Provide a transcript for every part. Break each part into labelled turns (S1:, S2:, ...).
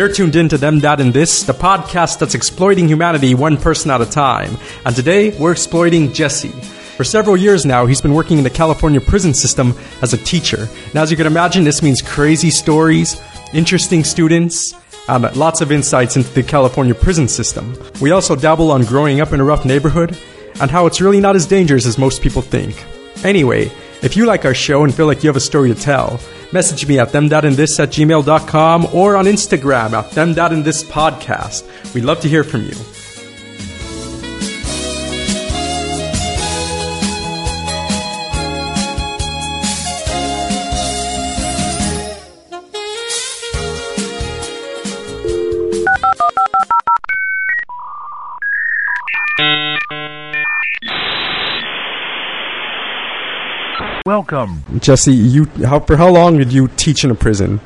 S1: You're tuned in to Them, That, and This, the podcast that's exploiting humanity one person at a time. And today, we're exploiting Jesse. For several years now, he's been working in the California prison system as a teacher. And as you can imagine, this means crazy stories, interesting students, um, lots of insights into the California prison system. We also dabble on growing up in a rough neighborhood and how it's really not as dangerous as most people think. Anyway, if you like our show and feel like you have a story to tell, message me at themthatandthis at gmail.com or on Instagram at themthatandthispodcast. We'd love to hear from you.
S2: Welcome.
S1: Jesse, you how for how long did you teach in a prison?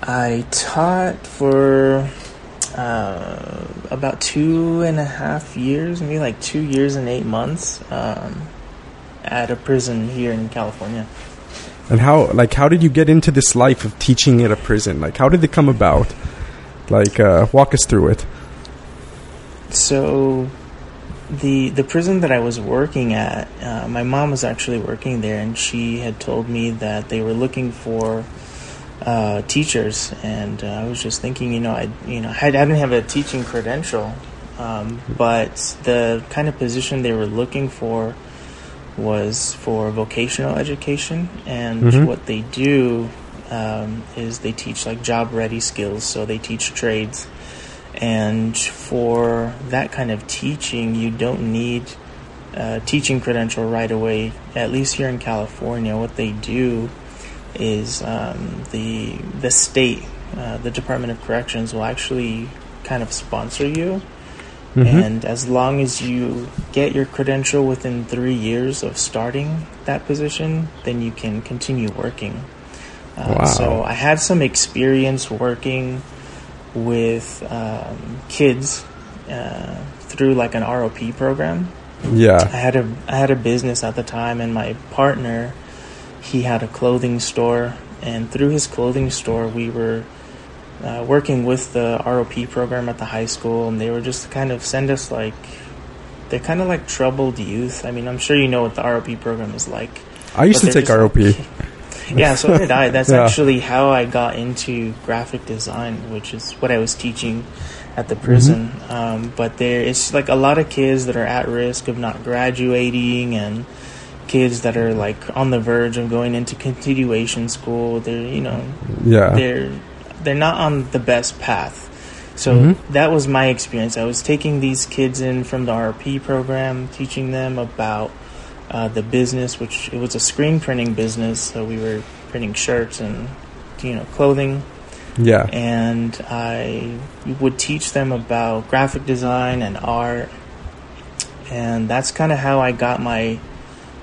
S3: I taught for uh, about two and a half years, maybe like two years and eight months, um, at a prison here in California.
S1: And how like how did you get into this life of teaching at a prison? Like how did it come about? Like uh, walk us through it.
S3: So the the prison that I was working at, uh, my mom was actually working there, and she had told me that they were looking for uh, teachers, and uh, I was just thinking, you know, I you know I didn't have a teaching credential, um, but the kind of position they were looking for was for vocational education, and
S1: Mhm.
S3: what they do um, is they teach like job ready skills, so they teach trades. And for that kind of teaching, you don't need a teaching credential right away. At least here in California, what they do is um, the the state, uh, the Department of Corrections, will actually kind of sponsor you.
S1: Mhm.
S3: And as long as you get your credential within three years of starting that position, then you can continue working. Uh,
S1: Wow.
S3: So I had some experience working with um, kids uh, through like an ROP program.
S1: Yeah, I
S3: had a I had a business at the time, and my partner he had a clothing store, and through his clothing store, we were uh, working with the ROP program at the high school, and they were just kind of send us like they're kind of like troubled youth. I mean, I'm sure you know what the ROP program is like.
S1: I used to take
S3: just
S1: ROP.
S3: yeah, so did I. That's
S1: Yeah.
S3: actually how I got into graphic design, which is what I was teaching at the prison.
S1: Mm-hmm.
S3: Um, but there, it's like a lot of kids that are at risk of not graduating, and kids that are like on the verge of going into continuation school. They're you know
S1: Yeah.
S3: they're they're not on the best path. So
S1: Mhm.
S3: that was my experience. I was taking these kids in from the RP program, teaching them about uh, the business, which it was a screen printing business. So we were printing shirts and you know clothing,
S1: Yeah.
S3: and I would teach them about graphic design and art, and that's kind of how I got my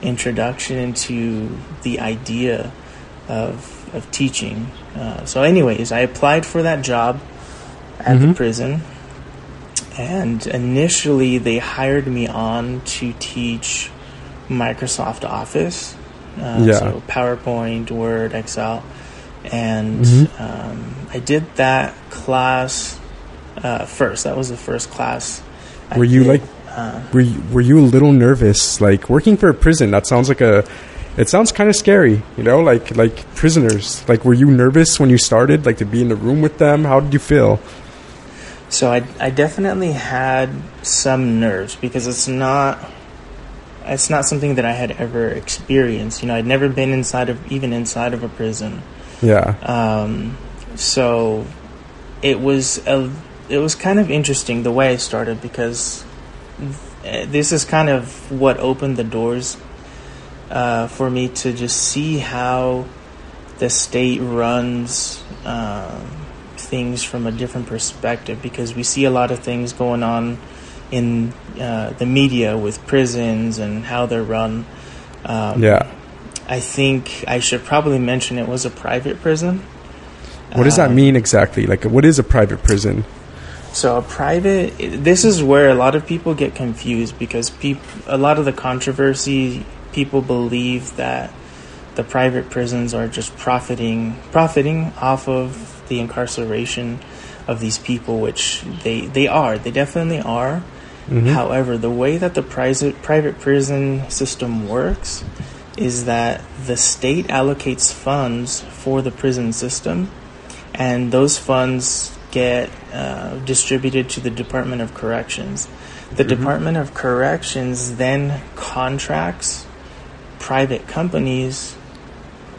S3: introduction into the idea of of teaching. Uh, so, anyways, I applied for that job at the
S1: Mhm.
S3: prison, and initially they hired me on to teach Microsoft Office, uh,
S1: Yeah.
S3: so PowerPoint, Word, Excel, and
S1: Mhm.
S3: um, I did that class uh, first. That was the first class. I
S1: Were you
S3: did.
S1: like
S3: Uh,
S1: were you, were you a little nervous like working for a prison? That sounds like a it sounds kind of scary, you know, like like prisoners. Like were you nervous when you started like to be in the room with them? How did you feel?
S3: So I, I definitely had some nerves because it's not it's not something that I had ever experienced. You know, I'd never been inside of even inside of a prison.
S1: Yeah.
S3: Um, so it was a it was kind of interesting the way I started because uh, this is kind of what opened the doors uh, for me to just see how the state runs um, things from a different perspective because we see a lot of things going on in uh, the media with prisons and how they're run. Um,
S1: Yeah.
S3: I think I should probably mention it was a private prison.
S1: What does that
S3: Um,
S1: mean exactly? Like what is a private prison?
S3: So a private, this is where a lot of people get confused because peop, a lot of the controversy, people believe that the private prisons are just profiting profiting off of the incarceration of these people, which they they are. They definitely are. However, the way that the private private prison system works is that the state allocates funds for the prison system, and those funds get uh, distributed to the Department of Corrections. The Department of Corrections then contracts private companies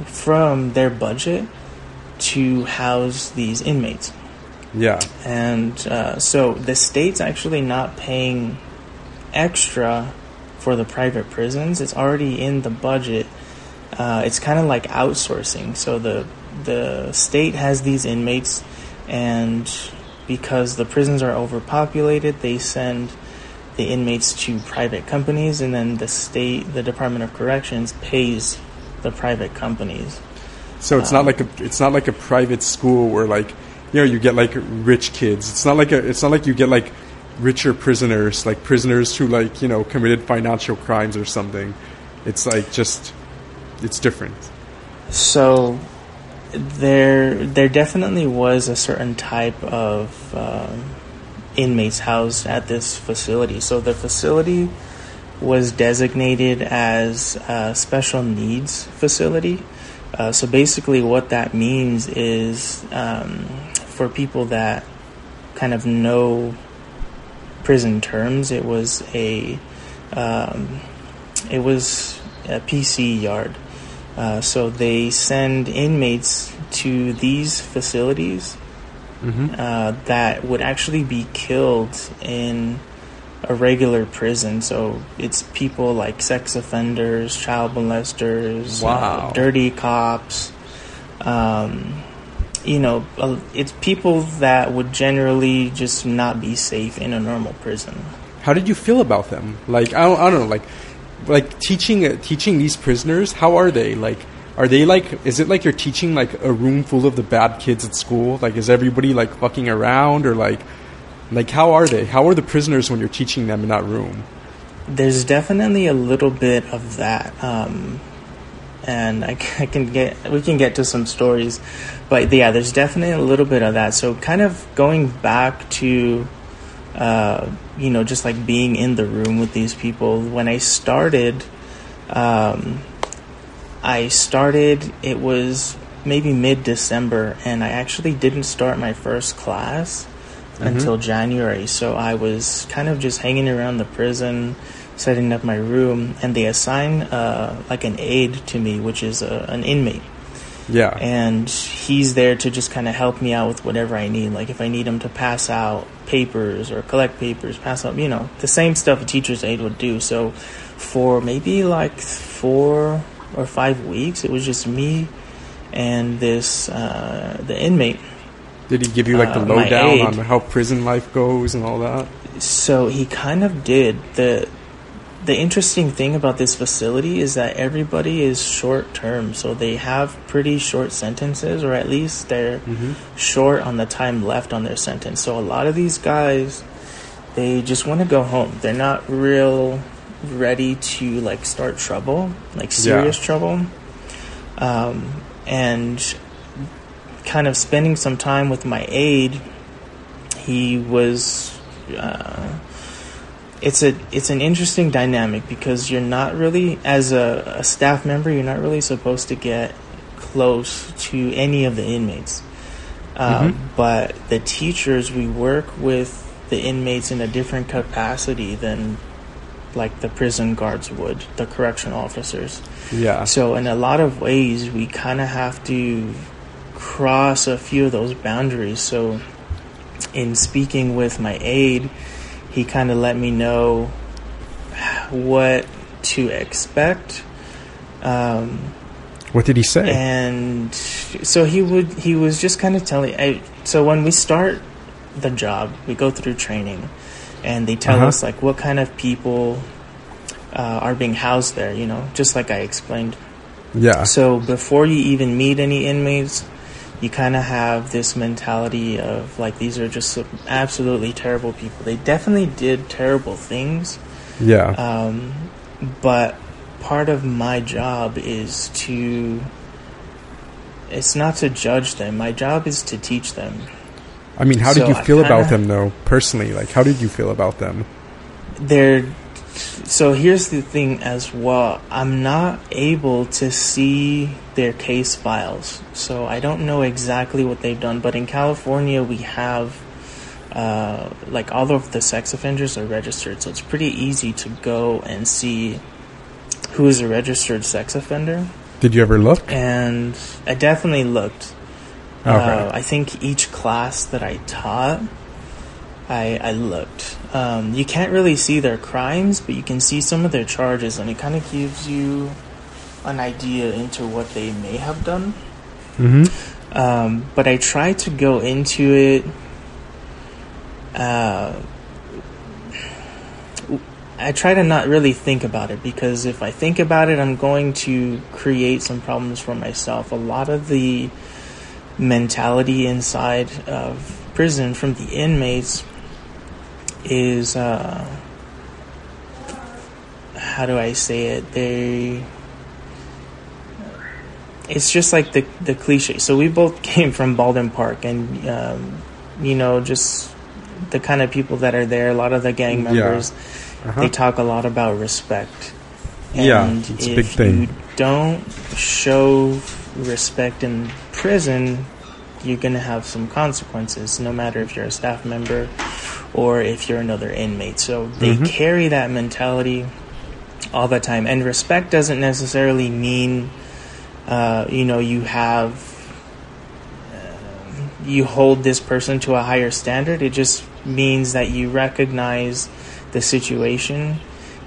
S3: from their budget to house these inmates.
S1: Yeah.
S3: And uh, so the state's actually not paying extra for the private prisons. It's already in the budget. Uh, it's kind of like outsourcing. So the the state has these inmates, and because the prisons are overpopulated, they send the inmates to private companies, and then the state, the Department of Corrections, pays the private companies.
S1: So it's not like a it's not like a private school where like you know you get like rich kids. It's not like a it's not like you get like richer prisoners, like prisoners who like you know committed financial crimes or something. It's like just it's different.
S3: So there there definitely was a certain type of um, inmates housed at this facility. So the facility was designated as a special needs facility. Uh, so basically, what that means is um, for people that kind of know prison terms, it was a um, it was a PC yard. Uh, so they send inmates to these facilities uh, that would actually be killed in a regular prison. So it's people like sex offenders, child molesters, uh, dirty cops. Um, you know, it's people that would generally just not be safe in a normal prison.
S1: How did you feel about them? Like I don't, I don't know, like like teaching uh, teaching these prisoners. How are they? Like are they like? Is it like you're teaching like a room full of the bad kids at school? Like is everybody like fucking around or like like how are they? How are the prisoners when you're teaching them in that room?
S3: There's definitely a little bit of that, um, and I can get we can get to some stories, but yeah, there's definitely a little bit of that. So kind of going back to, uh, you know, just like being in the room with these people. When I started, um, I started. It was maybe mid December, and I actually didn't start my first class until January. So I was kind of just hanging around the prison, setting up my room, and they assign uh, like an aide to me, which is a, an inmate.
S1: Yeah.
S3: And he's there to just kind of help me out with whatever I need. Like if I need him to pass out papers or collect papers, pass out, you know, the same stuff a teacher's aide would do. So for maybe like four or five weeks, it was just me and this uh, the inmate.
S1: Did he give you like the
S3: uh,
S1: lowdown on how prison life goes and all that?
S3: So he kind of did. The the interesting thing about this facility is that everybody is short term, so they have pretty short sentences, or at least they're short on the time left on their sentence. So a lot of these guys, they just want to go home. They're not real ready to like start trouble, like serious trouble. Um, and kind of spending some time with my aide, he was. Uh, it's a it's an interesting dynamic because you're not really as a, a staff member you're not really supposed to get close to any of the inmates um, but the teachers we work with the inmates in a different capacity than like the prison guards would the correction officers
S1: Yeah.
S3: so in a lot of ways, we kind of have to cross a few of those boundaries. So in speaking with my aide, he kind of let me know what to expect. Um,
S1: What did he say?
S3: and so he would he was just kind of telling I, so when we start the job we go through training and they tell
S1: Uh-huh.
S3: us like what kind of people uh, are being housed there you know just like i explained
S1: yeah.
S3: so before you even meet any inmates, you kind of have this mentality of like these are just absolutely terrible people. They definitely did terrible things,
S1: yeah.
S3: um, but part of my job is to it's not to judge them. My job is to teach them.
S1: I mean, how did
S3: So
S1: you feel about
S3: kinda-
S1: them though, personally? Like, how did you feel about them?
S3: They're so here's the thing as well. I'm not able to see their case files, so I don't know exactly what they've done. But in California, we have uh, like all of the sex offenders are registered, so it's pretty easy to go and see who is a registered sex offender.
S1: Did you ever look?
S3: And I definitely looked.
S1: Okay.
S3: Uh, I think each class that I taught, I, I looked. Um, you can't really see their crimes, but you can see some of their charges, and it kind of gives you an idea into what they may have done.
S1: Mm-hmm.
S3: Um, but I try to go into it. Uh, I try to not really think about it because if I think about it, I'm going to create some problems for myself. A lot of the mentality inside of prison from the inmates is uh, how do I say it? They it's just like the the cliche. So we both came from Baldwin Park, and um, you know, just the kind of people that are there. A lot of the gang
S1: Yeah.
S3: members,
S1: Uh-huh.
S3: they talk a lot about respect.
S1: Yeah,
S3: And
S1: it's a
S3: if
S1: big thing.
S3: you don't show respect in prison, you're gonna have some consequences. No matter if you're a staff member or if you're another inmate. So they
S1: Mhm.
S3: carry that mentality all the time. And respect doesn't necessarily mean, uh, you know, you have, um you hold this person to a higher standard. It just means that you recognize the situation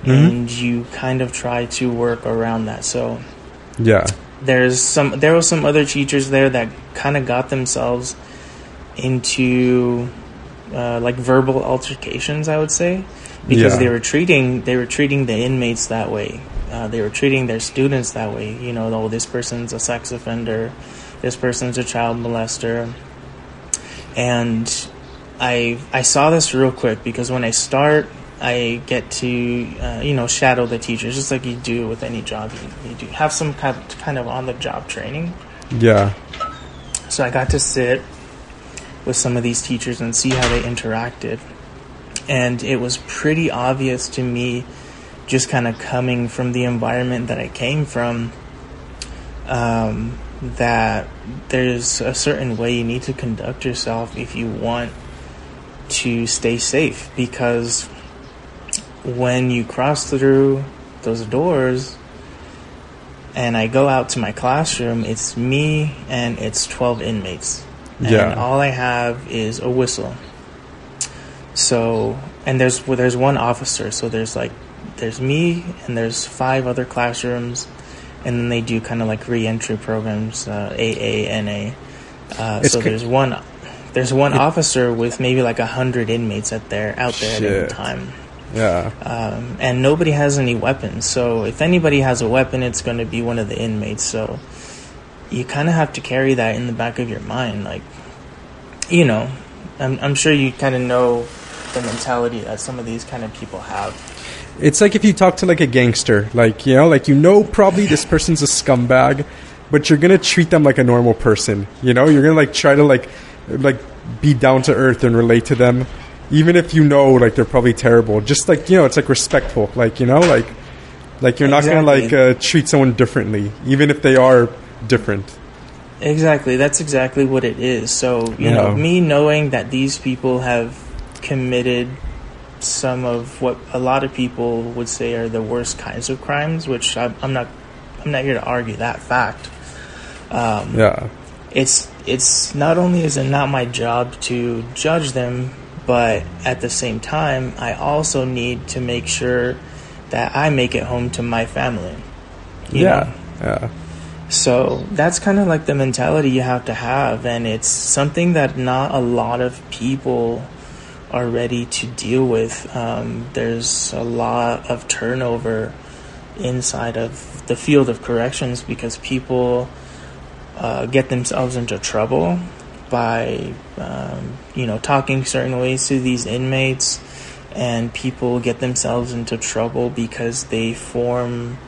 S1: Mhm.
S3: and you kind of try to work around that. So
S1: Yeah.
S3: there's some there was some other teachers there that kind of got themselves into uh, like verbal altercations i would say because
S1: Yeah.
S3: they were treating they were treating the inmates that way uh, they were treating their students that way you know oh this person's a sex offender this person's a child molester and i i saw this real quick because when i start I get to, uh, you know, shadow the teachers just like you do with any job. You, you do have some kind kind of on the job training.
S1: Yeah.
S3: So I got to sit with some of these teachers and see how they interacted. And it was pretty obvious to me, just kind of coming from the environment that I came from, um, that there's a certain way you need to conduct yourself if you want to stay safe. Because when you cross through those doors, and I go out to my classroom, it's me and it's 12 inmates. And
S1: Yeah.
S3: all I have is a whistle. So, and there's well, there's one officer, so there's like there's me and there's five other classrooms and then they do kind of like re-entry programs, uh, AA, NA. Uh, so there's one there's one officer with maybe like a hundred inmates at there out there at any time
S1: Yeah.
S3: um, and nobody has any weapons. So if anybody has a weapon, it's going to be one of the inmates. So you kind of have to carry that in the back of your mind, like you know. I'm, I'm sure you kind of know the mentality that some of these kind of people have.
S1: It's like if you talk to like a gangster, like you know, like you know, probably this person's a scumbag, but you're gonna treat them like a normal person. You know, you're gonna like try to like like be down to earth and relate to them, even if you know like they're probably terrible. Just like you know, it's like respectful. Like you know, like like you're not gonna like uh, treat someone differently, even if they are different.
S3: Exactly, that's exactly what it is. So you
S1: Yeah.
S3: know, me knowing that these people have committed some of what a lot of people would say are the worst kinds of crimes, which I'm, I'm not, I'm not here to argue that fact. Um,
S1: Yeah.
S3: it's it's not only is it not my job to judge them, but at the same time, I also need to make sure that I make it home to my family. you know?
S1: Yeah.
S3: So that's kind of like the mentality you have to have, and it's something that not a lot of people are ready to deal with. Um, there's a lot of turnover inside of the field of corrections because people uh, get themselves into trouble by, um, you know, talking certain ways to these inmates, and people get themselves into trouble because they form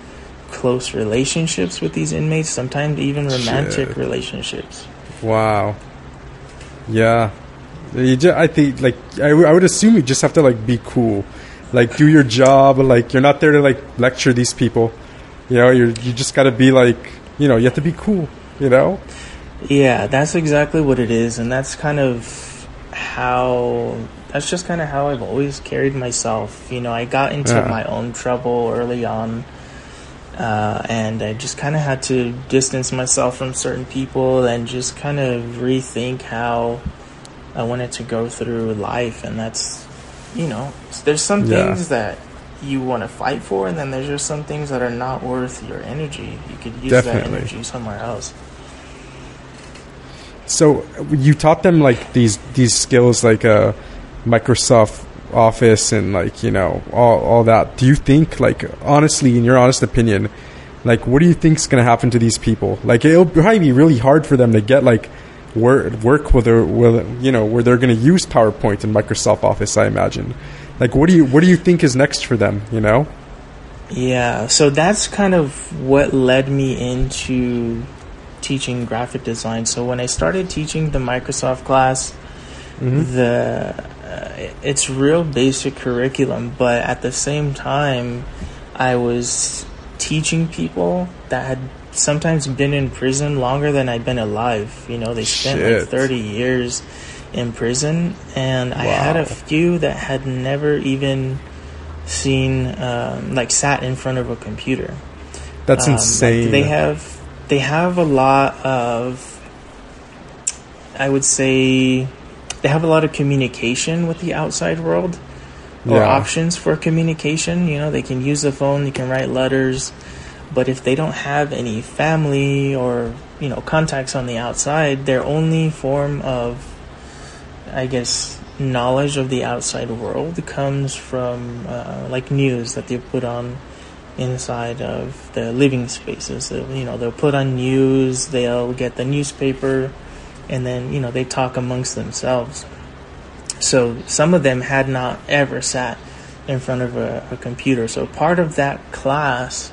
S3: close relationships with these inmates, sometimes even romantic
S1: Shit.
S3: relationships.
S1: Wow. Yeah. You ju- I think like I, w- I would assume you just have to like be cool, like do your job. Like you're not there to like lecture these people. You know, you're you just got to be like you know you have to be cool. You know.
S3: Yeah, that's exactly what it is, and that's kind of how. That's just kind of how I've always carried myself. You know, I got into
S1: Yeah.
S3: my own trouble early on, uh, and I just kind of had to distance myself from certain people and just kind of rethink how I wanted to go through life. And that's, you know, there's some
S1: Yeah.
S3: things that you want to fight for, and then there's just some things that are not worth your energy. You could use that energy somewhere else.
S1: So you taught them like these these skills like uh, Microsoft Office and like you know all all that. Do you think like honestly, in your honest opinion, like what do you think is going to happen to these people? Like it'll probably be really hard for them to get like work work where they're where, you know where they're going to use PowerPoint and Microsoft Office. I imagine. Like what do you what do you think is next for them? You know.
S3: Yeah, so that's kind of what led me into teaching graphic design. So when I started teaching the Microsoft class, mm-hmm. the uh, it's real basic curriculum, but at the same time, I was teaching people that had sometimes been in prison longer than I'd been alive. You know, they spent
S1: Shit.
S3: like 30 years in prison, and I had a few that had never even seen um, like sat in front of a computer.
S1: That's
S3: Um, like,
S1: insane.
S3: they have they have a lot of I would say they have a lot of communication with the outside world or
S1: Yeah.
S3: options for communication. You know, they can use the phone, they can write letters, but if they don't have any family or you know contacts on the outside, their only form of I guess knowledge of the outside world comes from uh, like news that they put on inside of the living spaces. So, you know, they'll put on news, they'll get the newspaper, and then, you know, they talk amongst themselves. So some of them had not ever sat in front of a, a computer. So part of that class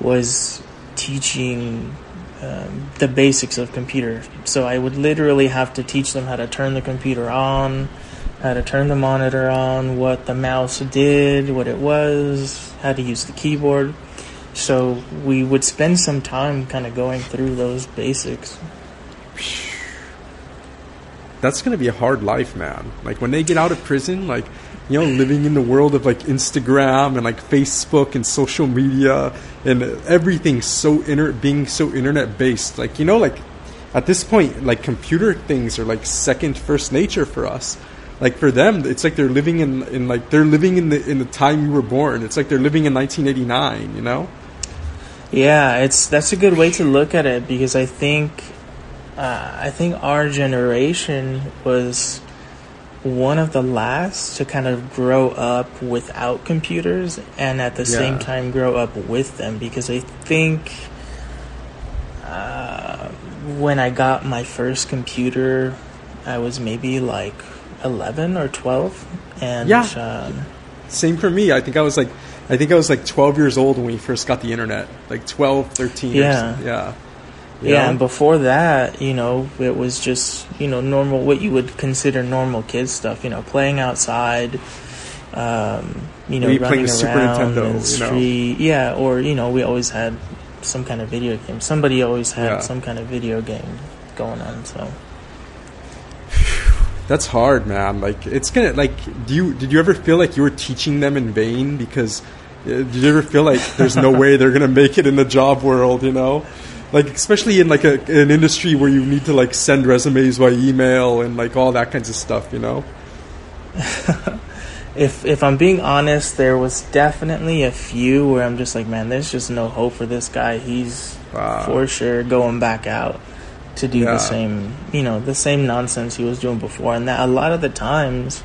S3: was teaching um, the basics of computer. So I would literally have to teach them how to turn the computer on, how to turn the monitor on, what the mouse did, what it was, how to use the keyboard. So we would spend some time kind of going through those basics.
S1: That's gonna be a hard life, man. Like when they get out of prison, like you know, living in the world of like Instagram and like Facebook and social media and everything so inter being so internet based. Like you know, like at this point, like computer things are like second first nature for us. Like for them, it's like they're living in in like they're living in the in the time you were born. It's like they're living in 1989. You know?
S3: Yeah, it's that's a good way to look at it because I think uh, I think our generation was one of the last to kind of grow up without computers and at the same time grow up with them because I think uh, when I got my first computer, I was maybe like 11 or 12 and
S1: Yeah.
S3: um,
S1: Same for me. I think I was like, I think I was like 12 years old when we first got the internet. Like 12, 13.
S3: Yeah.
S1: Yeah. You
S3: Yeah,
S1: know?
S3: and before that, you know, it was just you know normal what you would consider normal kid stuff. You know, playing outside, um, you know,
S1: playing
S3: running
S1: Super
S3: around the
S1: you know.
S3: street. Yeah, or you know, we always had some kind of video game. Somebody always had
S1: Yeah.
S3: some kind of video game going on. So
S1: That's hard, man. Like it's gonna like. Do you did you ever feel like you were teaching them in vain? Because uh, did you ever feel like there's no way they're gonna make it in the job world? You know, like especially in like a, an industry where you need to like send resumes by email and like all that kinds of stuff. You know.
S3: if if I'm being honest, there was definitely a few where I'm just like, man, there's just no hope for this guy. He's
S1: Wow.
S3: for sure going back out to do
S1: Yeah.
S3: the same, you know, the same nonsense he was doing before. And that a lot of the times,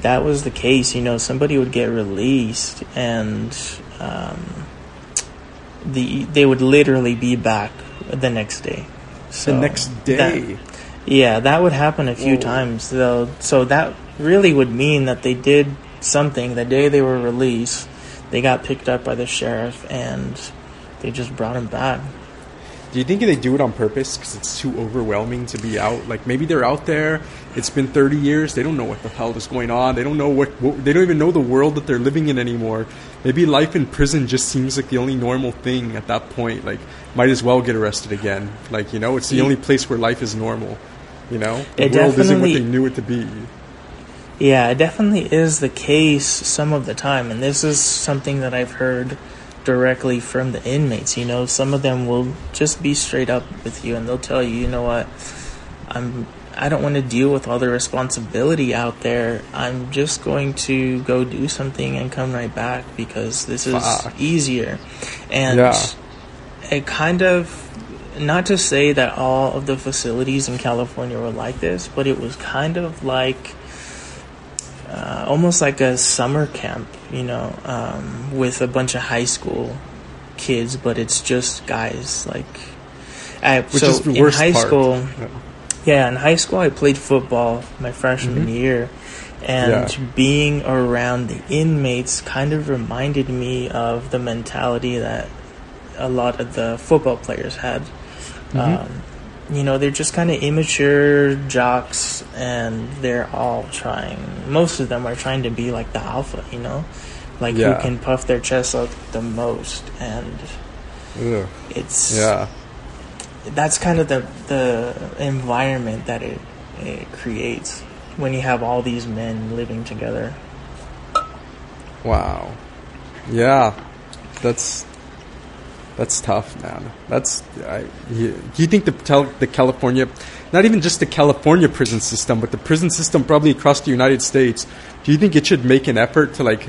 S3: that was the case. You know, somebody would get released, and um, the they would literally be back the next day. So
S1: the next day.
S3: that- yeah, that would happen a few
S1: Whoa.
S3: times though. So that really would mean that they did something the day they were released. They got picked up by the sheriff and they just brought him back.
S1: Do you think they do it on purpose because it's too overwhelming to be out? Like maybe they're out there. It's been 30 years. They don't know what the hell is going on. They don't know what, what they don't even know the world that they're living in anymore. Maybe life in prison just seems like the only normal thing at that point. Like might as well get arrested again. Like you know, it's the only place where life is normal. You know, the
S3: It
S1: world isn't what they knew it to be.
S3: Yeah, it definitely is the case some of the time, and this is something that I've heard directly from the inmates. You know, some of them will just be straight up with you, and they'll tell you, you know what, I'm. I don't want to deal with all the responsibility out there. I'm just going to go do something and come right back because this is
S1: Fuck.
S3: easier. And
S1: Yeah.
S3: it kind of not to say that all of the facilities in California were like this, but it was kind of like uh, almost like a summer camp, you know, um, with a bunch of high school kids, but it's just guys. Like, I,
S1: Which
S3: so in high
S1: part.
S3: school,
S1: Yeah.
S3: in high school I played football my freshman year, and
S1: Mm-hmm. Yeah.
S3: being around the inmates kind of reminded me of the mentality that a lot of the football players had.
S1: Mm-hmm.
S3: Um, you know, they're just kind of immature jocks, and they're all trying. Most of them are trying to be like the alpha, you know, like
S1: Yeah.
S3: who can puff their chest out the most, and
S1: Ugh.
S3: it's
S1: Yeah.
S3: that's kind of the the environment that it it creates when you have all these men living together.
S1: Wow. Yeah. That's that's tough, man. That's I, you, do you think the the California, not even just the California prison system, but the prison system probably across the United States, do you think it should make an effort to like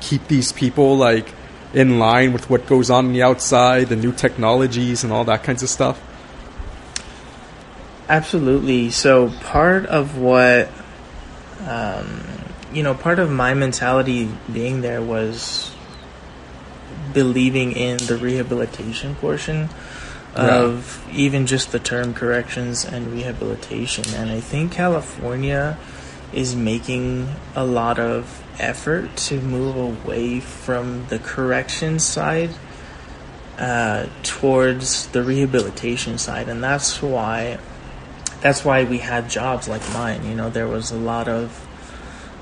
S1: keep these people like in line with what goes on on the outside, the new technologies and all that kinds of stuff?
S3: Absolutely. So part of what, um, you know, part of my mentality being there was believing in the rehabilitation portion of even just the term corrections and rehabilitation. And I think California is making a lot of effort to move away from the correction side uh, towards the rehabilitation side, and that's why that's why we had jobs like mine. You know, there was a lot of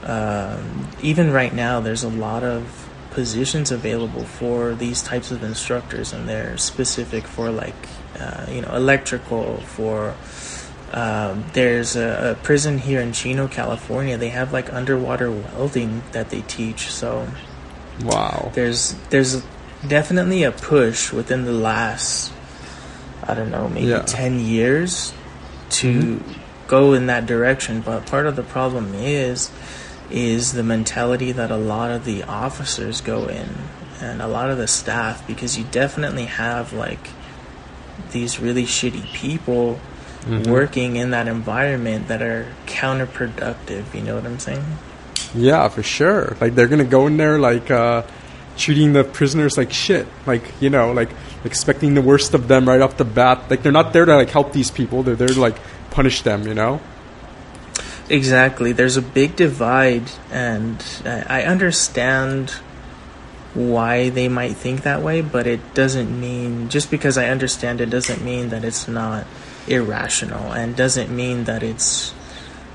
S3: um, even right now. There's a lot of positions available for these types of instructors, and they're specific for like uh, you know electrical for. Um, there's a, a prison here in Chino, California. They have like underwater welding that they teach. So
S1: Wow.
S3: there's there's definitely a push within the last I don't know maybe
S1: Yeah.
S3: ten years to go in that direction. But part of the problem is is the mentality that a lot of the officers go in and a lot of the staff because you definitely have like these really shitty people working in that environment that are counterproductive. You know what I'm saying?
S1: Yeah, for sure. Like they're gonna go in there like uh, treating the prisoners like shit. Like you know, like expecting the worst of them right off the bat. Like they're not there to like help these people. They're there to like punish them. You know.
S3: Exactly. There's a big divide, and I I understand why they might think that way, but it doesn't mean just because I understand it doesn't mean that it's not irrational, and doesn't mean that it's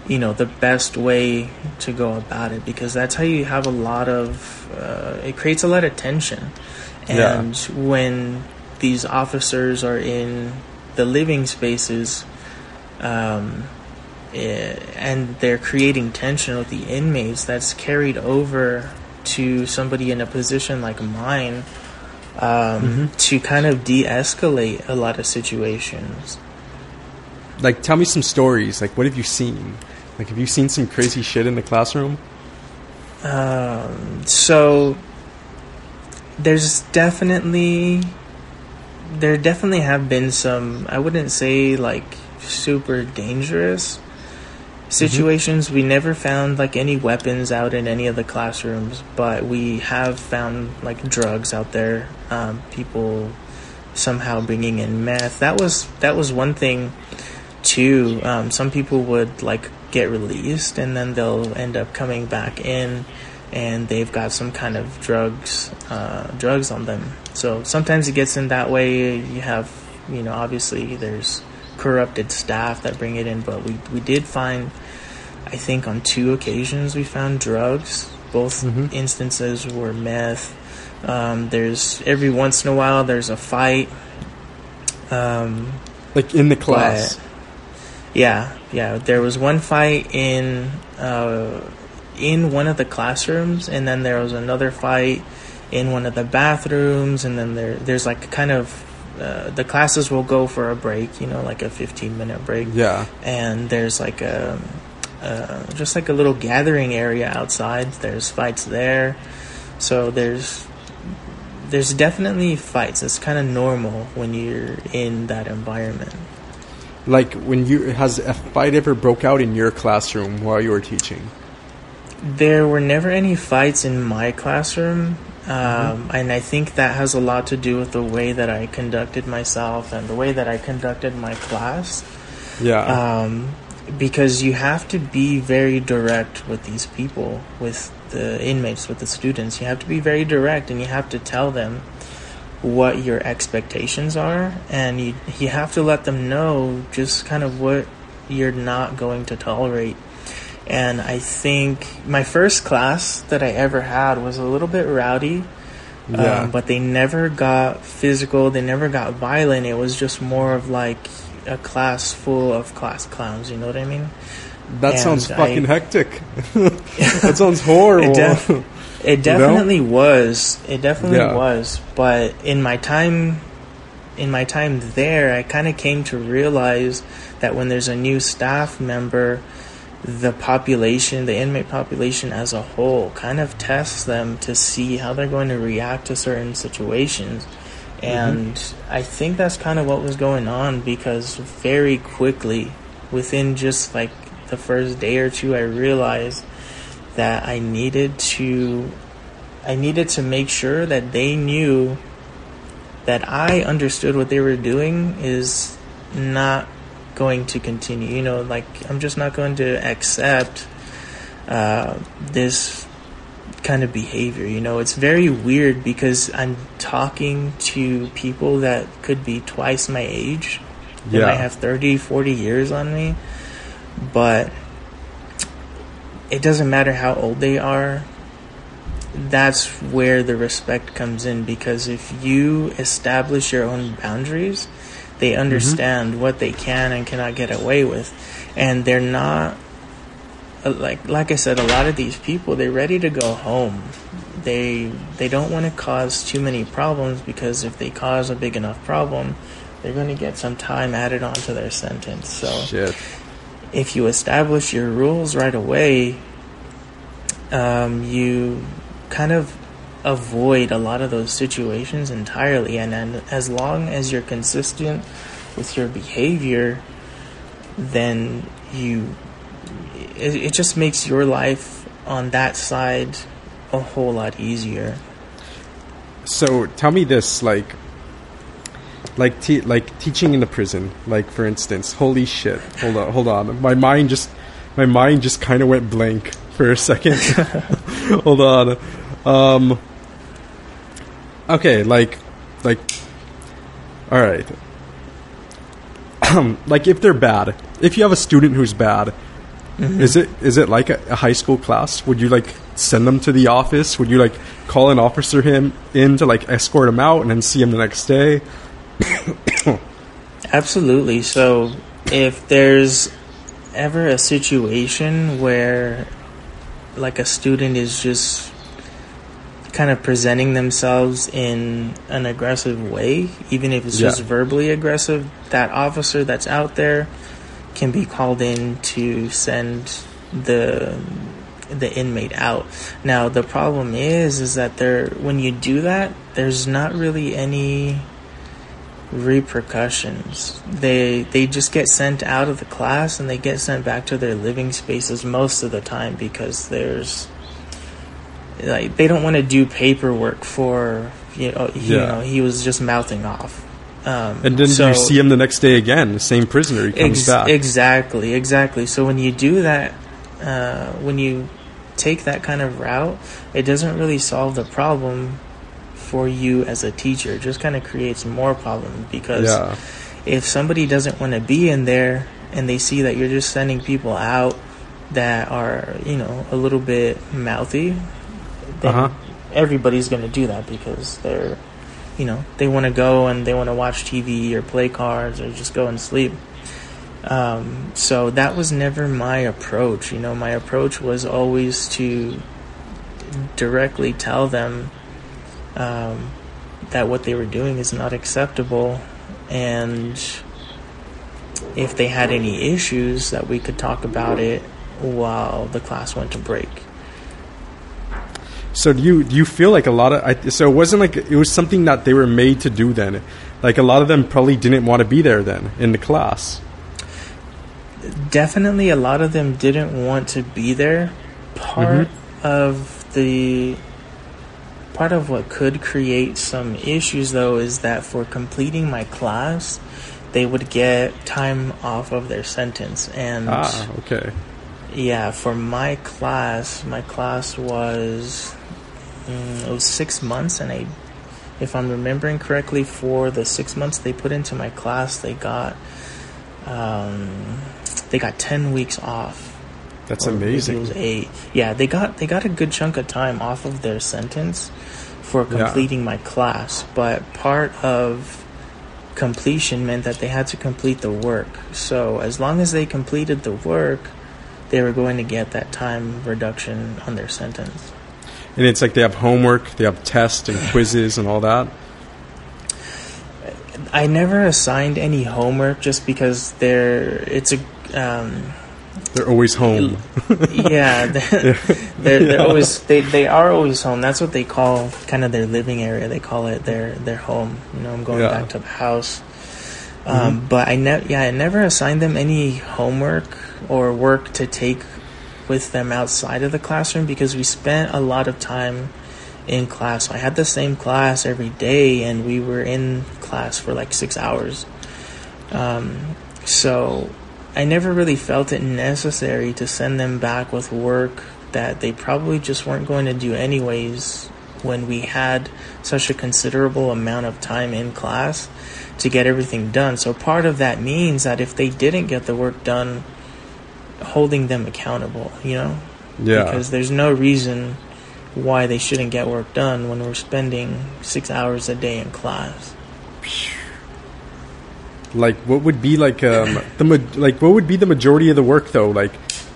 S3: you know the best way to go about it because that's how you have a lot of uh, it creates a lot of tension,
S1: Yeah.
S3: and when these officers are in the living spaces. Um, and they're creating tension with the inmates that's carried over to somebody in a position like mine um, to kind of de-escalate a lot of situations
S1: Like, tell me some stories. Like, what have you seen? Like, have you seen some crazy shit in the classroom?
S3: um, so there's definitely there definitely have been some i wouldn't say like super dangerous situations we never found like any weapons out in any of the classrooms but we have found like drugs out there um, people somehow bringing in meth that was that was one thing too um, some people would like get released and then they'll end up coming back in and they've got some kind of drugs uh, drugs on them. So sometimes it gets in that way. You have you know obviously there's corrupted staff that bring it in, but we we did find I think on two occasions we found drugs. Both
S1: Mhm.
S3: instances were meth. Um, there's every once in a while there's a fight. Um,
S1: Like in the class.
S3: yeah, yeah. There was one fight in uh, in one of the classrooms, and then there was another fight in one of the bathrooms, and then there there's like kind of uh, the classes will go for a break, you know, like a 15 minute break,
S1: Yeah.
S3: and there's like a uh, just like a little gathering area outside. There's fights there, so there's there's definitely fights. It's kind of normal when you're in that environment.
S1: Like when you has a fight ever broke out in your classroom while you were teaching?
S3: There were never any fights in my classroom, um, and I think that has a lot to do with the way that I conducted myself and the way that I conducted my class.
S1: Yeah.
S3: Um, because you have to be very direct with these people, with the inmates, with the students. You have to be very direct, and you have to tell them what your expectations are, and you you have to let them know just kind of what you're not going to tolerate. And I think my first class that I ever had was a little bit rowdy,
S1: yeah.
S3: um, but they never got physical. They never got violent. It was just more of like a class full of class clowns. You know what I mean?
S1: that
S3: and
S1: sounds
S3: I-
S1: fucking hectic. that sounds horrible.
S3: It, it definitely was. It definitely
S1: Yeah.
S3: was. But in my time, in my time there, I kind of came to realize that when there's a new staff member, the population, the inmate population as a whole, kind of tests them to see how they're going to react to certain situations. Mm-hmm. And I think that's kind of what was going on because very quickly, within just like the first day or two, I realized that I needed to I needed to make sure that they knew that I understood what they were doing is not going to continue. You know, like I'm just not going to accept uh, this kind of behavior. You know, it's very weird because I'm talking to people that could be twice my age. They
S1: Yeah.
S3: might have 30, 40 years on me. But it doesn't matter how old they are. That's where the respect comes in because if you establish your own boundaries, they understand what they can and cannot get away with. And they're not uh, like like I said, a lot of these people they're ready to go home. They they don't want to cause too many problems because if they cause a big enough problem, they're going to get some time added onto their sentence. So
S1: Shit.
S3: if you establish your rules right away, um, you kind of avoid a lot of those situations entirely. And, and as long as you're consistent with your behavior, then you it, it just makes your life on that side a whole lot easier.
S1: So tell me this, like, like, te- like teaching in the prison, like for instance. Holy shit! Hold on, hold on. My mind just, my mind just kind of went blank for a second. hold on. Um. Okay, like, like, all right. like if they're bad, if you have a student who's bad, is it is it like a, a high school class? Would you like send them to the office? Would you like call an officer him in to like escort him out and then see him the next day?
S3: Absolutely. So, if there's ever a situation where, like, a student is just kind of presenting themselves in an aggressive way, even if it's
S1: Yeah.
S3: just verbally aggressive, that officer that's out there can be called in to send the the inmate out. Now the problem is is that there when you do that, there's not really any repercussions. They they just get sent out of the class and they get sent back to their living spaces most of the time because there's like they don't want to do paperwork for you know he, you know he was just mouthing off. Um,
S1: And then
S3: so-
S1: you see him the next day again, the same prisoner. He comes
S3: Ex-
S1: back.
S3: Exactly, exactly. So when you do that, uh, when you take that kind of route, it doesn't really solve the problem for you as a teacher. It just kind of creates more problems because
S1: Yeah.
S3: if somebody doesn't want to be in there and they see that you're just sending people out that are, you know, a little bit mouthy, then
S1: Uh-huh.
S3: everybody's going to do that because they're, you know, they want to go and they want to watch TV or play cards or just go and sleep. Um, so that was never my approach. You know, my approach was always to directly tell them um, that what they were doing is not acceptable, and if they had any issues, that we could talk about it while the class went to break.
S1: So do you do you feel like a lot of I, so it wasn't like it was something that they were made to do then? Like a lot of them probably didn't want to be there then in the class.
S3: definitely a lot of them didn't want to be there. Part of the part of what could create some issues though is that for completing my class, they would get time off of their sentence and
S1: Ah, okay.
S3: yeah, for my class, my class was mm, it was 6 months and I if I'm remembering correctly for the 6 months they put into my class, they got um, they got 10 weeks off.
S1: That's
S3: maybe It
S1: amazing.
S3: was eight. Yeah, they got they got a good chunk of time off of their sentence for
S1: Yeah.
S3: completing my class, but part of completion meant that they had to complete the work. So as long as they completed the work, they were going to get that time reduction on their sentence.
S1: And it's like they have homework, they have tests and quizzes and all that.
S3: I never assigned any homework just because they're it's a um,
S1: They're always home.
S3: yeah, they're, they're, they're always they, they are always home. That's what they call kind of their living area. They call it their their home. You know, I'm going
S1: Yeah. Mm-hmm.
S3: back to the house. Um, But I never yeah I never assigned them any homework or work to take with them outside of the classroom because we spent a lot of time in class. I had the same class every day, and we were in class for like six hours. Um, so I never really felt it necessary to send them back with work that they probably just weren't going to do anyways when we had such a considerable amount of time in class to get everything done. So part of that means that if they didn't get the work done, holding them accountable, you know?
S1: Yeah.
S3: Because there's no reason why they shouldn't get work done when we're spending six hours a day in class.
S1: like what would be like um the ma- like what would be the majority of the work though? Like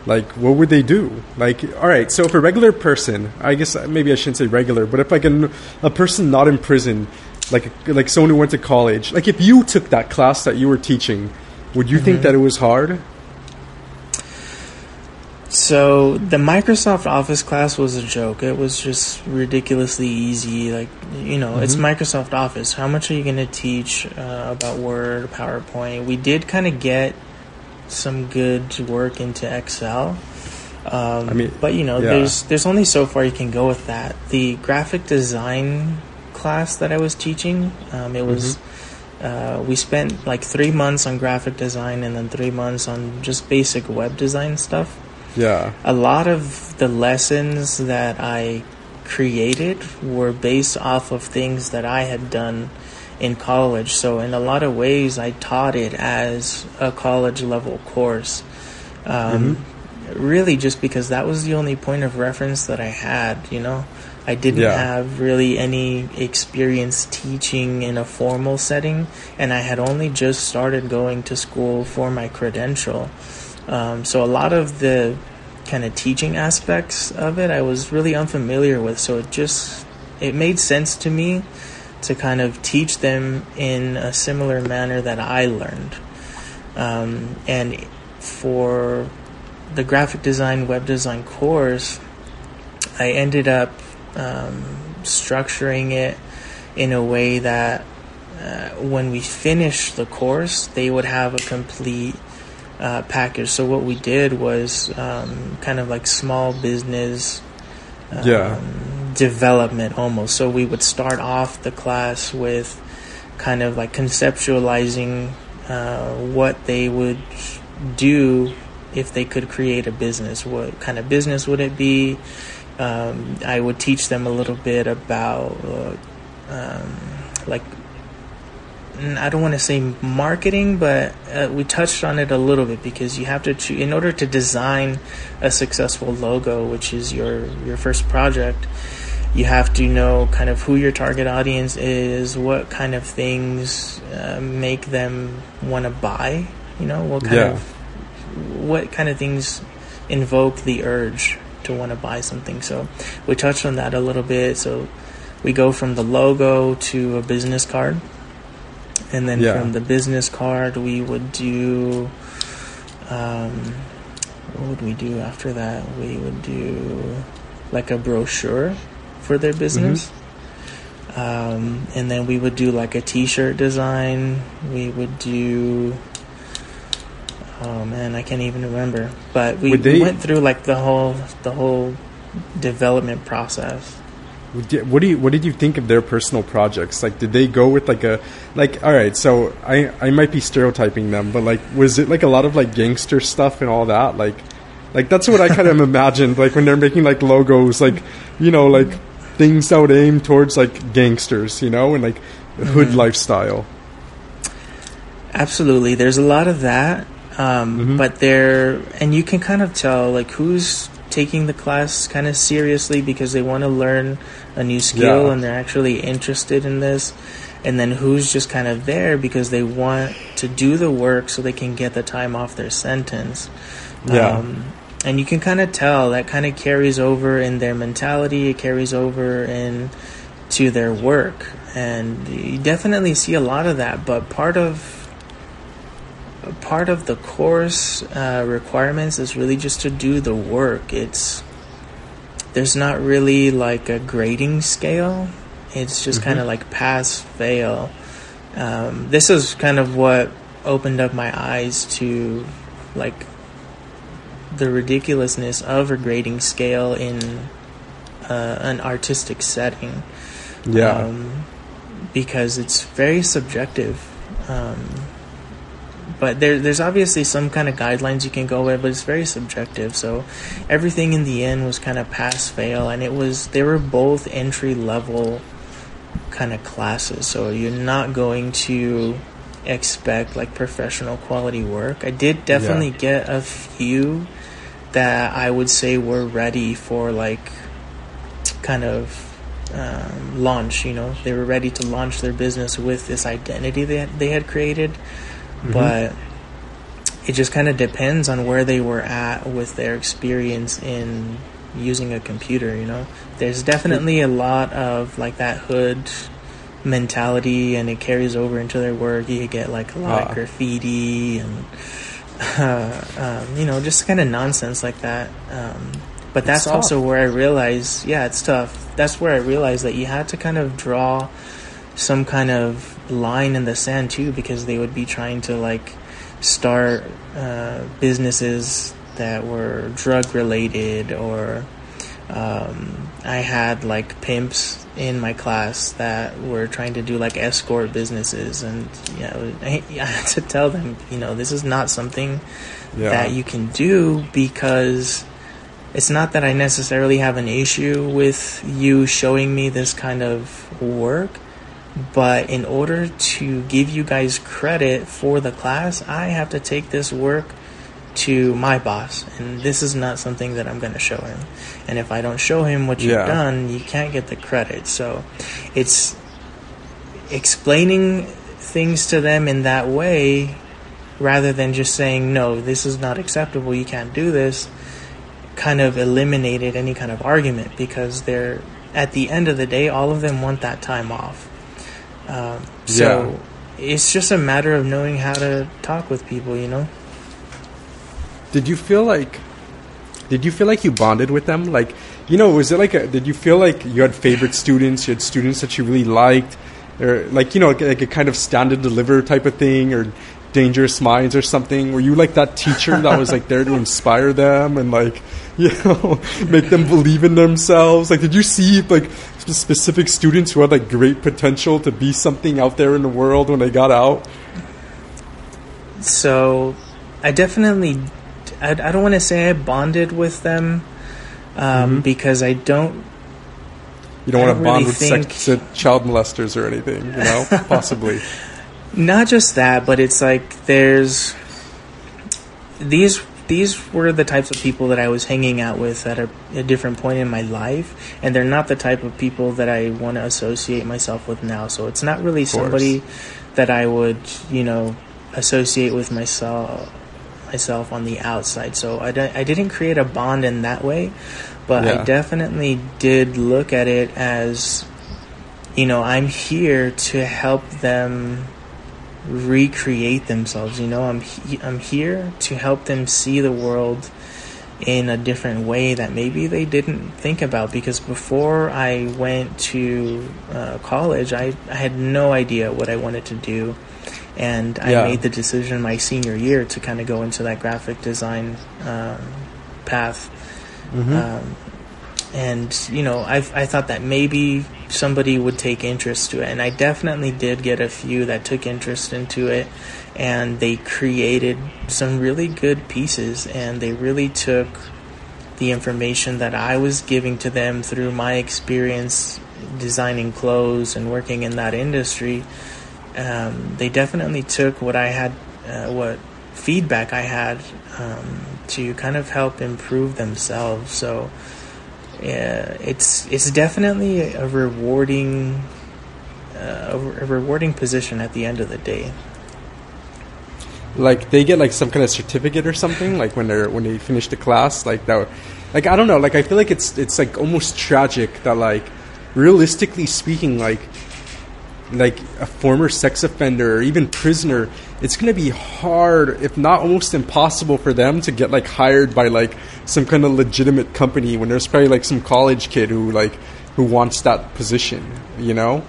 S1: like what would they do? Like all right, so if a regular person, I guess maybe I shouldn't say regular, but if like a, a person not in prison, like like someone who went to college, like if you took that class that you were teaching, would you think that it was hard?
S3: So the Microsoft Office class was a joke. It was just ridiculously easy. Like you know, it's Microsoft Office. How much are you going to teach uh, about Word, PowerPoint? We did kind of get some good work into Excel. Um,
S1: I mean,
S3: but you know,
S1: yeah.
S3: there's there's only so far you can go with that. The graphic design class that I was teaching, um, it was. Uh, we spent like three months on graphic design and then three months on just basic web design stuff
S1: Yeah.
S3: a lot of the lessons that I created were based off of things that I had done in college. So, in a lot of ways, I taught it as a college level course. Um, Really, just because that was the only point of reference that I had, you know? I didn't
S1: Yeah.
S3: have really any experience teaching in a formal setting, and I had only just started going to school for my credential. Um, so a lot of the kind of teaching aspects of it, I was really unfamiliar with. So it just it made sense to me to kind of teach them in a similar manner that I learned. Um, and for the graphic design, web design course, I ended up um, structuring it in a way that uh, when we finished the course, they would have a complete uh, package. So what we did was um, kind of like small business um,
S1: Yeah.
S3: development almost. So we would start off the class with kind of like conceptualizing uh, what they would do if they could create a business, what kind of business would it be? Um, I would teach them a little bit about uh, um, like I don't want to say marketing, but uh, we touched on it a little bit because you have to choose in order to design a successful logo, which is your your first project. You have to know kind of who your target audience is, what kind of things uh, make them want to buy. You know, what kind
S1: Yeah.
S3: of what kind of things invoke the urge to want to buy something. So we touched on that a little bit. So we go from the logo to a business card. And then
S1: Yeah.
S3: from the business card, we would do. Um, what would we do after that? We would do like a brochure for their business. Um, and then we would do like a t shirt design. We would do. Oh man, I can't even remember. But we,
S1: Would
S3: we went through like the whole the whole development process.
S1: What do you what did you think of their personal projects? Like, did they go with like a like? All right, so I I might be stereotyping them, but like, was it like a lot of like gangster stuff and all that? Like, like that's what I kind of imagined. Like when they're making like logos, like you know, like things that would aim towards like gangsters, you know, and like hood lifestyle.
S3: Absolutely, there's a lot of that, um, but there, and you can kind of tell like who's taking the class kind of seriously because they want to learn a new skill
S1: Yeah.
S3: and they're actually interested in this, and then who's just kind of there because they want to do the work so they can get the time off their sentence.
S1: Yeah.
S3: Um, and you can kind of tell that kind of carries over in their mentality. It carries over in to their work, and you definitely see a lot of that. But part of part of the course uh, requirements is really just to do the work. It's there's not really like a grading scale. It's just kind of like pass fail. Um, this is kind of what opened up my eyes to like the ridiculousness of a grading scale in uh, an artistic setting
S1: Yeah,
S3: um, because it's very subjective. Um, but there, there's obviously some kind of guidelines you can go with, but it's very subjective. So everything in the end was kind of pass fail, and it was they were both entry level kind of classes. So you're not going to expect like professional quality work. I did definitely get a few that I would say were ready for like kind of um, launch. You know, they were ready to launch their business with this identity that they had created, but it just kind of depends on where they were at with their experience in using a computer. You know, there's definitely a lot of like that hood mentality, and it carries over into their work. You get like a lot
S1: Ah.
S3: of graffiti and. Uh, um, you know, just kind of nonsense like that. Um, but that's also where I realized, yeah, it's tough. That's where I realized that you had to kind of draw some kind of line in the sand too, because they would be trying to like start uh, businesses that were drug related, or um, I had like pimps in my class that were trying to do like escort businesses, and you know, I, I had to tell them, you know, this is not something
S1: yeah,
S3: that you can do because it's not that I necessarily have an issue with you showing me this kind of work, but in order to give you guys credit for the class, I have to take this work to my boss, and this is not something that I'm going to show him. And if I don't show him what you've
S1: Yeah.
S3: done, you can't get the credit. So it's explaining things to them in that way rather than just saying no this is not acceptable you can't do this kind of eliminated any kind of argument because they're at the end of the day all of them want that time off um, so it's just a matter of knowing how to talk with people you know?
S1: Did you feel like did you feel like you bonded with them? Like, you know, was it like a did you feel like you had favorite students, you had students that you really liked? Or like, you know, like, like a kind of stand and deliver type of thing or dangerous minds or something? Were you like that teacher that was like there to inspire them and like, you know, make them believe in themselves? Like did you see like specific students who had like great potential to be something out there in the world when they got out?
S3: so i definitely I, I don't want to say I bonded with them um,
S1: Mm-hmm.
S3: because I don't.
S1: You don't
S3: I
S1: want to
S3: don't
S1: bond
S3: really
S1: with
S3: think-
S1: sex, child molesters or anything, you know? Possibly.
S3: Not just that, but it's like there's these these were the types of people that I was hanging out with at a, a different point in my life, and they're not the type of people that I want to associate myself with now. So it's not really somebody that I would, you know, associate with myself myself on the outside. So I, I didn't create a bond in that way, but
S1: Yeah.
S3: I definitely did look at it as, you know, I'm here to help them recreate themselves. You know, I'm he- I'm here to help them see the world in a different way that maybe they didn't think about. Because before I went to uh, college, I I had no idea what I wanted to do, and I
S1: Yeah.
S3: made the decision my senior year to kind of go into that graphic design um, path. Um, and you know, I I thought that maybe somebody would take interest to it, and I definitely did get a few that took interest into it, and they created some really good pieces, and they really took the information that I was giving to them through my experience designing clothes and working in that industry. Um, they definitely took what I had, uh, what feedback I had, um, to kind of help improve themselves. So yeah, it's it's definitely a rewarding uh, a a rewarding position at the end of the day.
S1: like they get like some kind of certificate or something like when they're when they finish the class like that like i don't know like i feel like it's it's like almost tragic that like realistically speaking like like a former sex offender or even prisoner it's going to be hard if not almost impossible for them to get like hired by like some kind of legitimate company when there's probably like some college kid who like who wants that position you know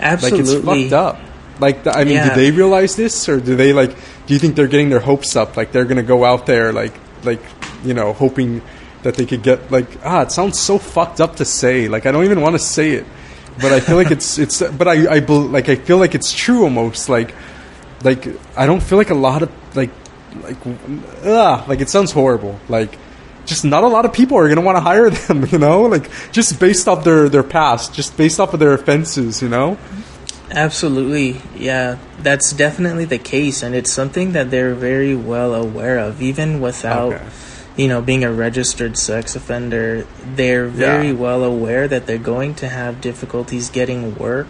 S3: Absolutely,
S1: like it's fucked up. Like th- I mean,
S3: Yeah.
S1: do they realize this, or do they like? Do you think they're getting their hopes up? Like they're gonna go out there, like like you know, hoping that they could get like ah, it sounds so fucked up to say. Like I don't even want to say it, but I feel like it's it's. But I I like I feel like it's true almost. Like like I don't feel like a lot of like like ah like it sounds horrible. Like just not a lot of people are gonna want to hire them. You know, like just based off their their past, just based off of their offenses. You know.
S3: Absolutely, yeah, that's definitely the case, and it's something that they're very well aware of, even without,
S1: Okay.
S3: You know, being a registered sex offender. They're very
S1: Yeah.
S3: well aware that they're going to have difficulties getting work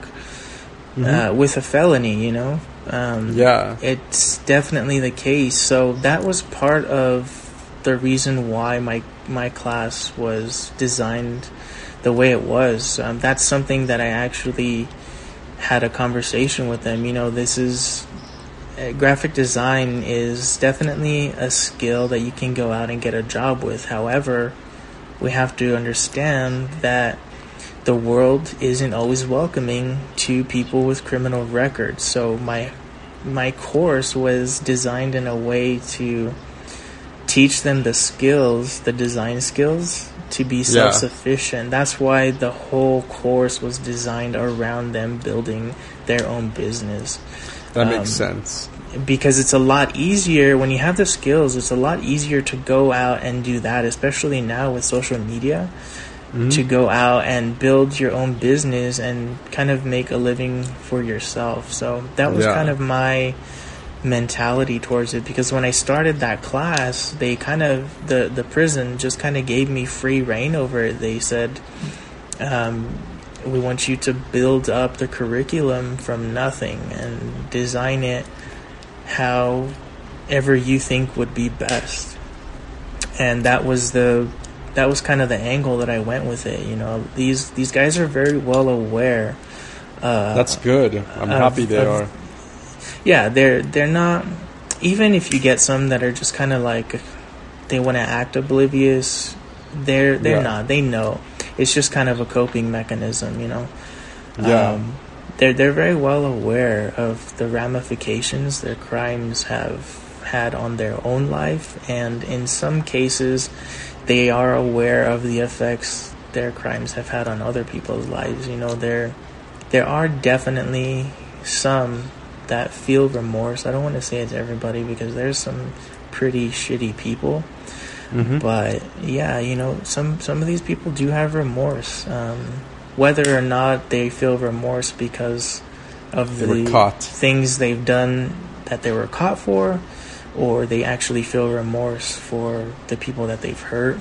S1: Mm-hmm.
S3: uh, with a felony. You know, um,
S1: Yeah.
S3: it's definitely the case. So that was part of the reason why my my class was designed the way it was. Um, that's something that I actually had a conversation with them. You know, this is Uh, graphic design is definitely a skill that you can go out and get a job with. However, we have to understand that the world isn't always welcoming to people with criminal records. So my my course was designed in a way to teach them the skills, the design skills to be self-sufficient. That's why the whole course was designed around them building their own business
S1: That
S3: Um,
S1: makes sense.
S3: because it's a lot easier when you have the skills it's a lot easier to go out and do that especially now with social media
S1: Mm-hmm.
S3: to go out and build your own business and kind of make a living for yourself so that was
S1: Yeah.
S3: kind of my mentality towards it because when I started that class they kind of the the prison just kind of gave me free reign over it they said um, we want you to build up the curriculum from nothing and design it however you think would be best. And that was the that was kind of the angle that I went with it. You know, these these guys are very well aware. Uh,
S1: That's good. I'm
S3: of-
S1: happy they
S3: of-
S1: are.
S3: yeah, they're they're not. Even if you get some that are just kind of like they want to act oblivious, they're they're
S1: Yeah.
S3: not. They know. It's just kind of a coping mechanism, you know.
S1: Yeah.
S3: Um, they're they're very well aware of the ramifications their crimes have had on their own life, and in some cases, they are aware of the effects their crimes have had on other people's lives. You know, there there are definitely some that feel remorse. I don't want to say it's everybody because there's some pretty shitty people.
S1: Mhm.
S3: But yeah, you know, some some of these people do have remorse. Um, whether or not they feel remorse because of
S1: They
S3: the
S1: caught.
S3: things they've done that they were caught for, or they actually feel remorse for the people that they've hurt.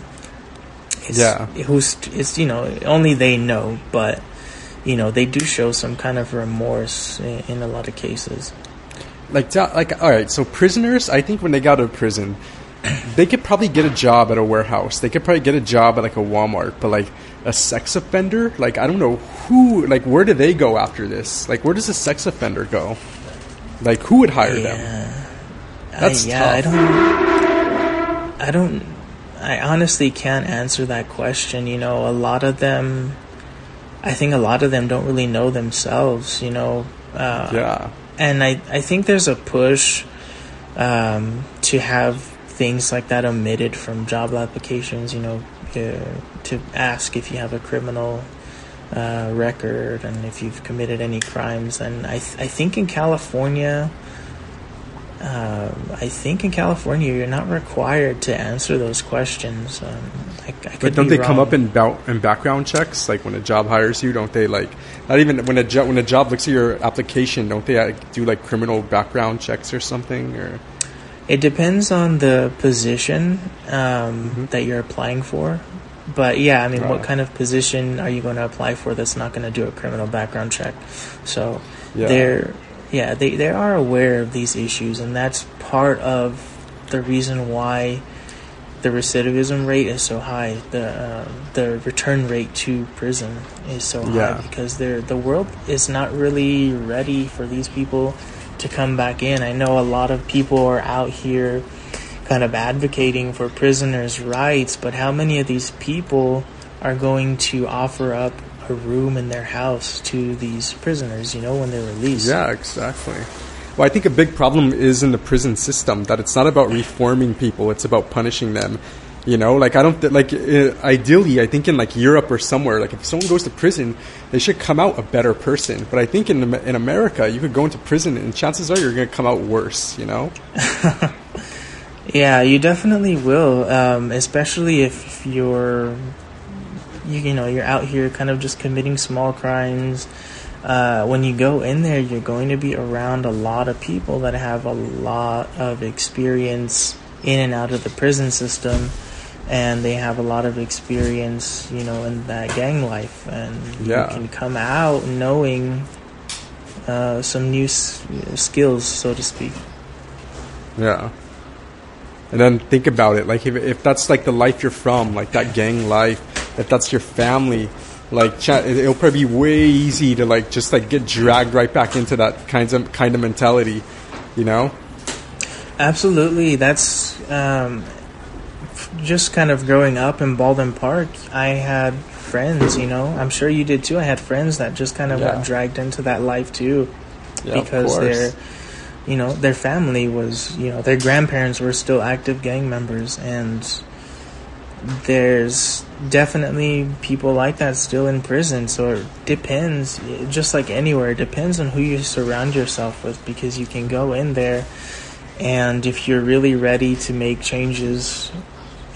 S3: It's,
S1: Yeah.
S3: who's it's you know only they know, but you know they do show some kind of remorse in, in a lot of cases.
S1: like like all right so prisoners i think when they got out of prison they could probably get a job at a warehouse they could probably get a job at like a walmart but like a sex offender like i don't know who like where do they go after this like where does a sex offender go like who would hire them That's
S3: I, yeah, I don't. I don't. I honestly can't answer that question. You know, a lot of them. I think a lot of them don't really know themselves. You know. Uh,
S1: yeah
S3: And I I think there's a push um, to have things like that omitted from job applications. You know, uh, to ask if you have a criminal. Uh, record and if you've committed any crimes and I, th- I think in California um, I think in California you're not required to answer those questions. Um, I, I could
S1: but don't they come up in, bou- in background checks like when a job hires you don't they like not even when a job when a job looks at your application don't they uh, do like criminal background checks or something or
S3: It depends on the position um,
S1: Mhm.
S3: that you're applying for. But yeah, I mean, what kind of position are you going to apply for that's not going to do a criminal background check? So
S1: Yeah.
S3: they're yeah they they are aware of these issues, and that's part of the reason why the recidivism rate is so high. The uh, the return rate to prison is so high because they're the world is not really ready for these people to come back in. I know a lot of people are out here kind of advocating for prisoners' rights, but how many of these people are going to offer up a room in their house to these prisoners, you know, when they're released?
S1: Yeah, exactly. Well, I think a big problem is in the prison system that it's not about reforming people; it's about punishing them. You know, like I don't th- like. Uh, ideally, I think in like Europe or somewhere, like if someone goes to prison, they should come out a better person. But I think in in America, you could go into prison and chances are you're going to come out worse. You know?
S3: Yeah, you definitely will, um, especially if you're, you, you know, you're out here kind of just committing small crimes. Uh, when you go in there, you're going to be around a lot of people that have a lot of experience in and out of the prison system, and they have a lot of experience, you know, in that gang life, and
S1: Yeah.
S3: you can come out knowing uh, some new s- skills, so to speak.
S1: Yeah. And then think about it, like if if that's like the life you're from, like that gang life, if that's your family, like it'll probably be way easy to like just like get dragged right back into that kind of kind of mentality, you know?
S3: Absolutely. That's um, just kind of growing up in Baldwin Park. I had friends, you know, I'm sure you did too. I had friends that just kind of
S1: Yeah.
S3: got dragged into that life too
S1: Yeah,
S3: because their, you know, their family was, you know, their grandparents were still active gang members and there's definitely people like that still in prison so it depends just like anywhere it depends on who you surround yourself with because you can go in there and if you're really ready to make changes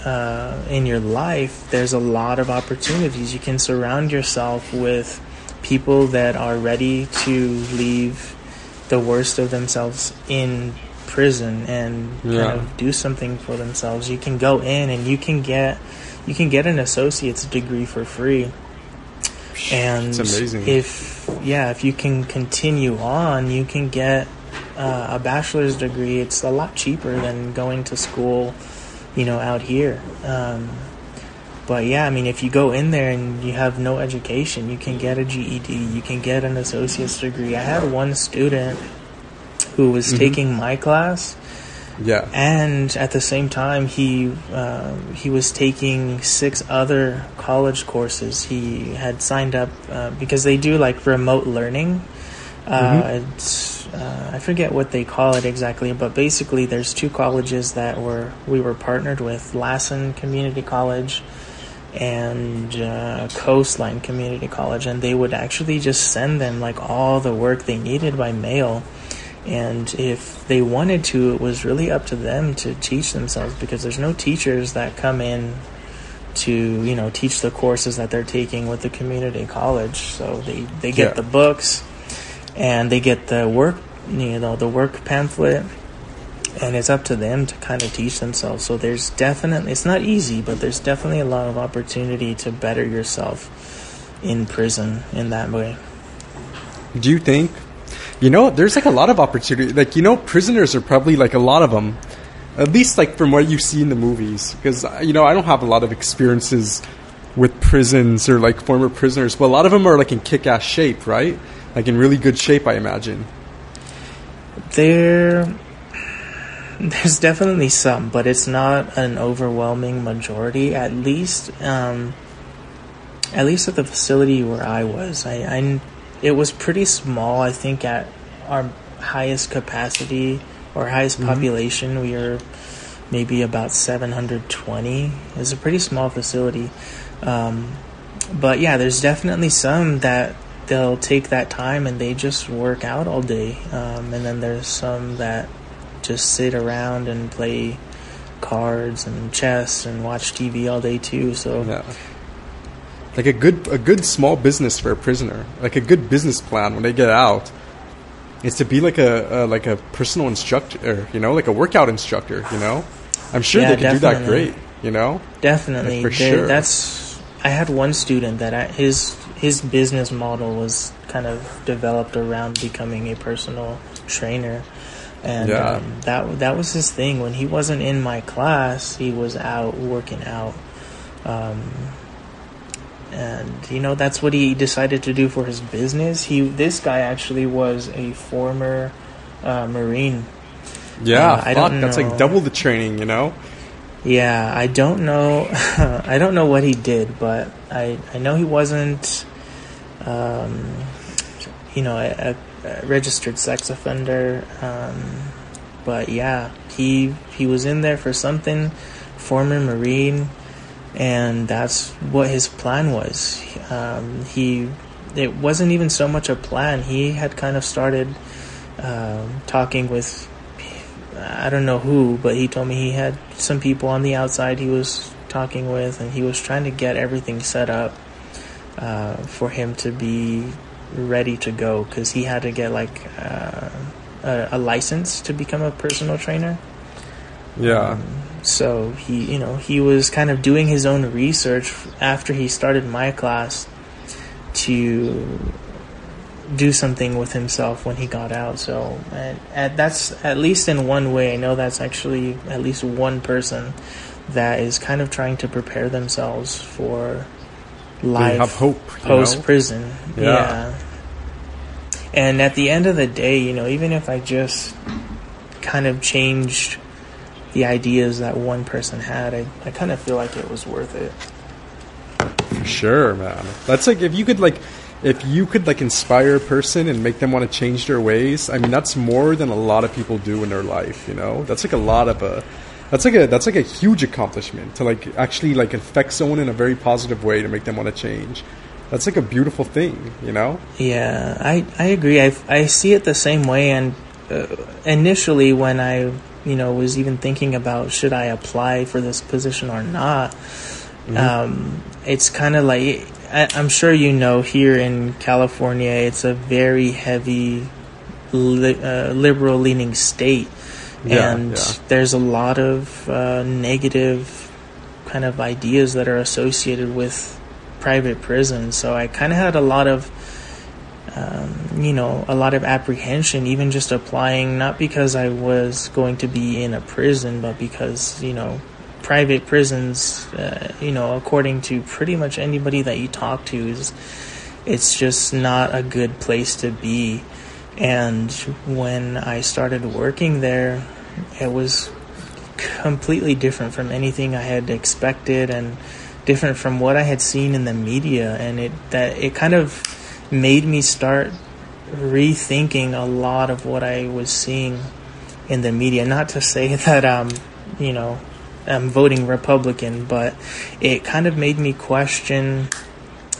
S3: uh, in your life there's a lot of opportunities you can surround yourself with people that are ready to leave the worst of themselves in prison and
S1: Yeah.
S3: kind of do something for themselves. You can go in and you can get you can get an associate's degree for free. And
S1: It's amazing.
S3: if yeah, if you can continue on, you can get uh, a bachelor's degree. It's a lot cheaper than going to school, you know, out here. Um, but yeah, I mean, if you go in there and you have no education, you can get a GED, you can get an associate's degree. I had one student who was
S1: Mhm.
S3: taking my class,
S1: Yeah.
S3: and at the same time, he uh, he was taking six other college courses. He had signed up uh, because they do like remote learning. Uh,
S1: Mhm.
S3: It's uh, I forget what they call it exactly, but basically, there's two colleges that were we were partnered with: Lassen Community College and uh, Coastline Community College, and they would actually just send them like all the work they needed by mail. And if they wanted to, it was really up to them to teach themselves because there's no teachers that come in to you know teach the courses that they're taking with the community college. So they they get
S1: Yeah.
S3: the books and they get the work you know the work pamphlet and it's up to them to kind of teach themselves so there's definitely it's not easy but there's definitely a lot of opportunity to better yourself in prison in that way
S1: Do you think? You know, there's like a lot of opportunity. Like you know, prisoners are probably like a lot of them, at least like from what you see in the movies. Because you know, I don't have a lot of experiences with prisons or like former prisoners, but a lot of them are like in kick-ass shape, right? Like in really good shape, I imagine.
S3: there there's definitely some but it's not an overwhelming majority at least um at least at the facility where i was. I, I it was pretty small i think at our highest capacity or highest population we were maybe about 720 it's a pretty small facility. Um, but yeah there's definitely some that they'll take that time and they just work out all day um, and then there's some that just sit around and play cards and chess and watch tv all day too so
S1: Yeah. Like a good a good small business for a prisoner, like a good business plan when they get out, is to be like a, a like a personal instructor, you know, like a workout instructor. You know, I'm sure
S3: Yeah,
S1: they can do that great. You know,
S3: Definitely,
S1: For
S3: There-
S1: sure.
S3: That's. I had one student that I, his his business model was kind of developed around becoming a personal trainer, and
S1: Yeah.
S3: um, that that was his thing. When he wasn't in my class, he was out working out, um, and you know that's what he decided to do for his business. He this guy actually was a former uh, marine
S1: yeah,
S3: Uh, I
S1: fuck,
S3: don't
S1: that's like double the training. You know,
S3: Yeah, I don't know. I don't know what he did, but I I know he wasn't, um, you know, a, a registered sex offender. Um, but yeah, he he was in there for something, former Marine, and that's what his plan was. Um, he it wasn't even so much a plan. He had kind of started um, talking with I don't know who, but he told me he had some people on the outside he was talking with, and he was trying to get everything set up uh, for him to be ready to go because he had to get like uh, a, a license to become a personal trainer.
S1: yeah,
S3: So he, you know, he was kind of doing his own research after he started my class to do something with himself when he got out. So, and, and that's at least in one way. I know that's actually at least one person that is kind of trying to prepare themselves for life
S1: have hope.
S3: post prison.
S1: Yeah.
S3: Yeah. And at the end of the day, you know, even if I just kind of changed the ideas that one person had, I, I kind of feel like it was worth it.
S1: For sure, man. That's like if you could like if you could like inspire a person and make them want to change their ways. I mean, that's more than a lot of people do in their life. You know, that's like a lot of a. That's like a that's like a huge accomplishment to like actually like affect someone in a very positive way to make them want to change. That's like a beautiful thing, you know.
S3: Yeah, I, I agree. I, I see it the same way. And uh, initially, when I you know was even thinking about should I apply for this position or not, um, it's kind of like I, I'm sure you know here in California, it's a very heavy li- uh, liberal leaning state,
S1: Yeah,
S3: and
S1: yeah.
S3: there's a lot of uh, negative kind of ideas that are associated with private prisons. So I kind of had a lot of, um, you know, a lot of apprehension, even just applying, not because I was going to be in a prison, but because, you know, private prisons, uh, you know, according to pretty much anybody that you talk to, is it's just not a good place to be. And when I started working there, it was completely different from anything I had expected and different from what I had seen in the media. And it that it kind of made me start rethinking a lot of what I was seeing in the media. Not to say that um you know I'm voting Republican but it kind of made me question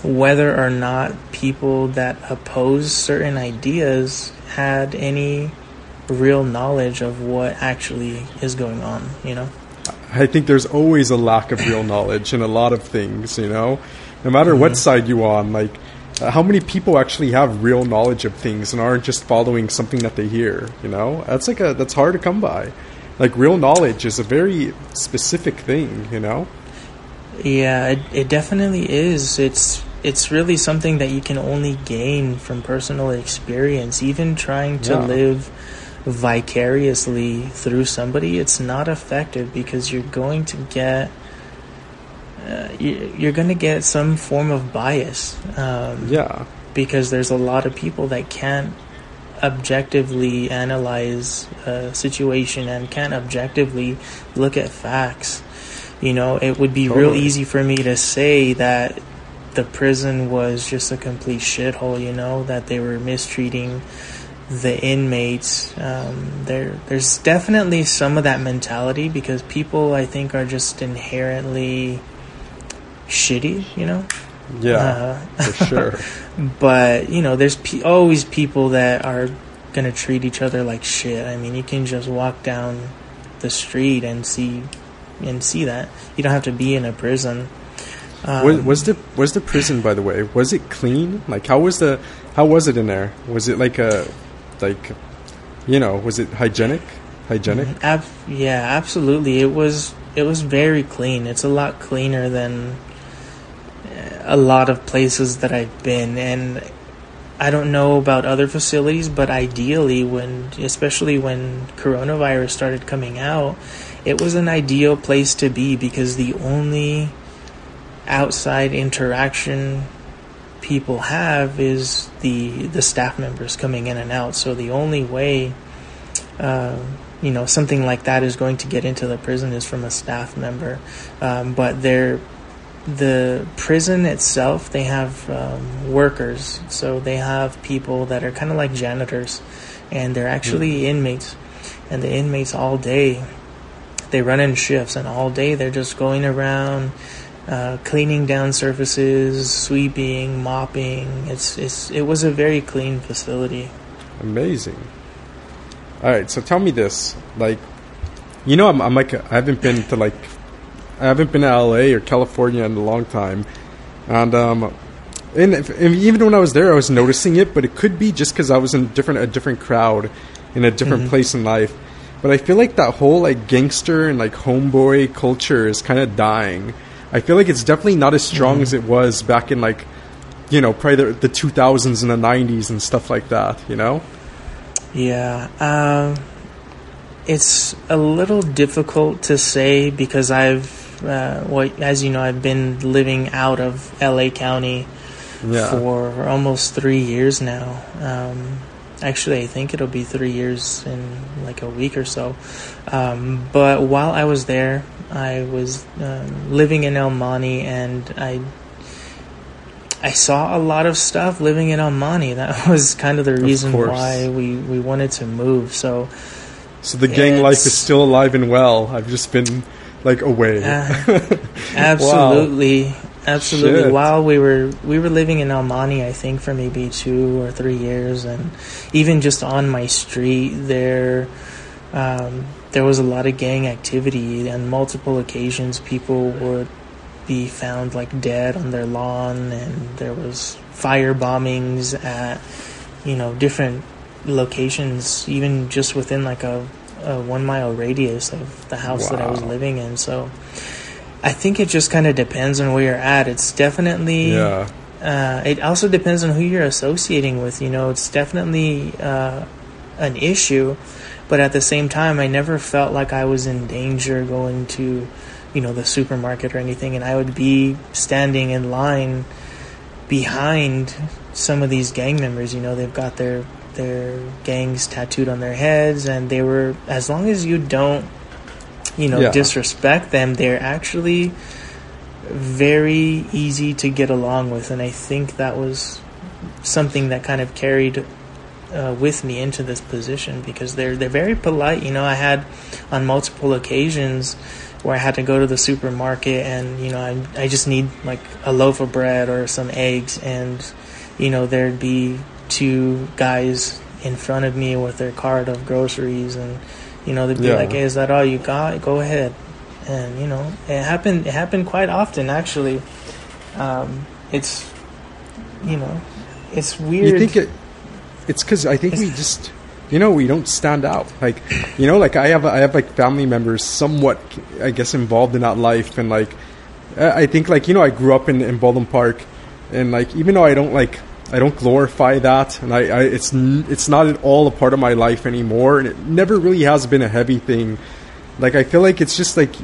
S3: whether or not people that oppose certain ideas had any real knowledge of what actually is going on. You know.
S1: I think there's always a lack of real knowledge in a lot of things. You know, no matter mm-hmm. what side you on, like. Uh, how many people actually have real knowledge of things and aren't just following something that they hear? You know, that's like a that's hard to come by. Like real knowledge is a very specific thing. You know.
S3: Yeah, it, it definitely is. It's it's really something that you can only gain from personal experience. Even trying to yeah. live vicariously through somebody, it's not effective because you're going to get uh, you're going to get some form of bias.
S1: Um, yeah,
S3: because there's a lot of people that can't objectively analyze a situation and can't objectively look at facts. You know, it would be totally. real easy for me to say that the prison was just a complete shithole, you know, that they were mistreating the inmates. Um, there, there's definitely some of that mentality because people, I think, are just inherently shitty, you know.
S1: Yeah, uh, for sure.
S3: but you know, there's pe- always people that are gonna treat each other like shit. I mean, you can just walk down the street and see and see that. You don't have to be in a prison.
S1: Um, was, was, the was the prison by the way? Was it clean? Like how was the how was it in there? Was it like a like you know was it hygienic? Hygienic? Mm-hmm.
S3: Ab- yeah, absolutely. It was it was very clean. It's a lot cleaner than a lot of places that I've been and I don't know about other facilities, but ideally when especially when coronavirus started coming out, it was an ideal place to be because the only outside interaction people have is the the staff members coming in and out. So the only way, uh, you know, something like that is going to get into the prison is from a staff member. Um, but they're the prison itself, they have um, workers. So they have people that are kind of like janitors, and they're actually mm. inmates. And the inmates all day they run in shifts, and all day they're just going around, uh, cleaning down surfaces, sweeping, mopping. It's it's it was a very clean facility.
S1: Amazing. All right, so tell me this, like, you know, I'm, I'm like I haven't been to like I haven't been to LA or California in a long time, and um, and, if, and, even when I was there, I was noticing it, but it could be just because I was in different a different crowd, in a different mm-hmm. place in life. But I feel like that whole like gangster and like homeboy culture is kind of dying. I feel like it's definitely not as strong mm-hmm. as it was back in like, you know, probably the, the 2000s and the 90s and stuff like that. You know?
S3: Yeah. Um, it's a little difficult to say because I've, uh, well, as you know, I've been living out of LA County yeah. for almost three years now. Um, Actually, I think it'll be three years in like a week or so. Um, but while I was there, I was um, living in El Monte, and I I saw a lot of stuff living in El Monte. That was kind of the reason of why we, we wanted to move. So,
S1: so the gang life is still alive and well. I've just been like away.
S3: Uh, absolutely. wow. Absolutely. Shit. While we were we were living in Monte, I think for maybe two or three years, and even just on my street there, um, there was a lot of gang activity. and multiple occasions, people would be found like dead on their lawn, and there was fire bombings at you know different locations, even just within like a, a one mile radius of the house wow. that I was living in. So I think it just kind of depends on where you're at. It's definitely.
S1: Yeah.
S3: Uh, it also depends on who you're associating with. You know, it's definitely uh, an issue, but at the same time, I never felt like I was in danger going to, you know, the supermarket or anything, and I would be standing in line behind some of these gang members. You know, they've got their their gangs tattooed on their heads, and they were as long as you don't you know, yeah. disrespect them, they're actually very easy to get along with. And I think that was something that kind of carried uh, with me into this position because they're they're very polite. You know, I had on multiple occasions where I had to go to the supermarket and you know I I just need like a loaf of bread or some eggs and you know there'd be two guys in front of me with their cart of groceries, and you know they'd be
S1: Yeah.
S3: like, "Hey, is that all you got? Go ahead." And you know, it happened. It happened quite often, actually. Um, it's you know, it's weird.
S1: You think it? It's because I think we just, you know, we don't stand out. Like, you know, like I have, I have like family members somewhat, I guess, involved in that life, and like, I I think like you know, I grew up in in Baldwin Park, and like even though I don't like, I don't glorify that, and I, I, it's it's not at all a part of my life anymore, and it never really has been a heavy thing. Like I feel like it's just like,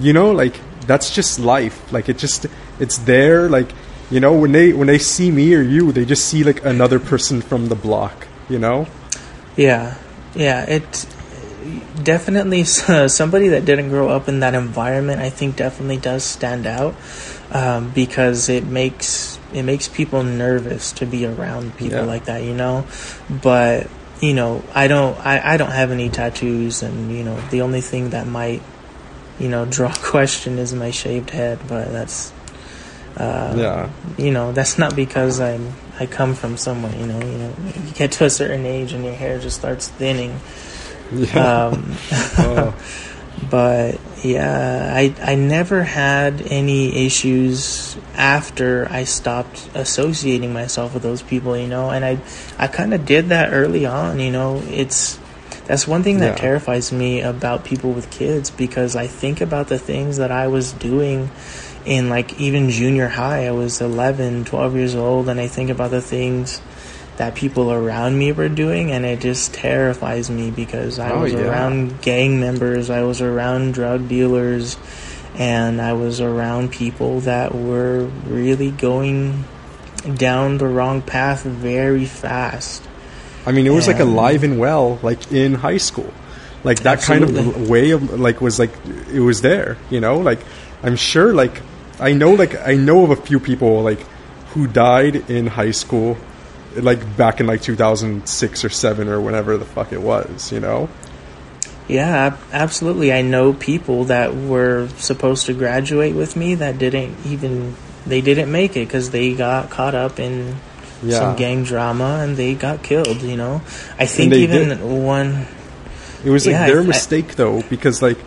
S1: you know, like that's just life. Like it just, it's there. Like you know, when they when they see me or you, they just see like another person from the block. You know?
S3: Yeah, yeah. It definitely somebody that didn't grow up in that environment. I think definitely does stand out um, because it makes it makes people nervous to be around people
S1: Yeah.
S3: like that. You know, but you know, I don't I, I don't have any tattoos, and you know, the only thing that might you know draw question is my shaved head, but that's. Uh,
S1: Yeah.
S3: you know that's not because I'm I come from somewhere you know you know you get to a certain age and your hair just starts thinning
S1: Yeah.
S3: um,
S1: Oh.
S3: but yeah I I never had any issues after I stopped associating myself with those people you know and I I kind of did that early on you know it's that's one thing that
S1: Yeah.
S3: terrifies me about people with kids because I think about the things that I was doing in like even junior high. I was 11, 12 years old, and I think about the things that people around me were doing, and it just terrifies me because I
S1: Oh,
S3: was
S1: yeah.
S3: around gang members, I was around drug dealers, and I was around people that were really going down the wrong path very fast.
S1: I mean, it was like alive and well, like in high school. Like that kind of way of like was like it was there. You know, like I'm sure like I know like I know of a few people like who died in high school, like back in like 2006 or seven or whenever the fuck it was. You know.
S3: Yeah, absolutely. I know people that were supposed to graduate with me that didn't even they didn't make it because they got caught up in
S1: Yeah.
S3: some gang drama and they got killed. You know, I think even
S1: did.
S3: one.
S1: It was like
S3: Yeah,
S1: their
S3: I-
S1: mistake though, because like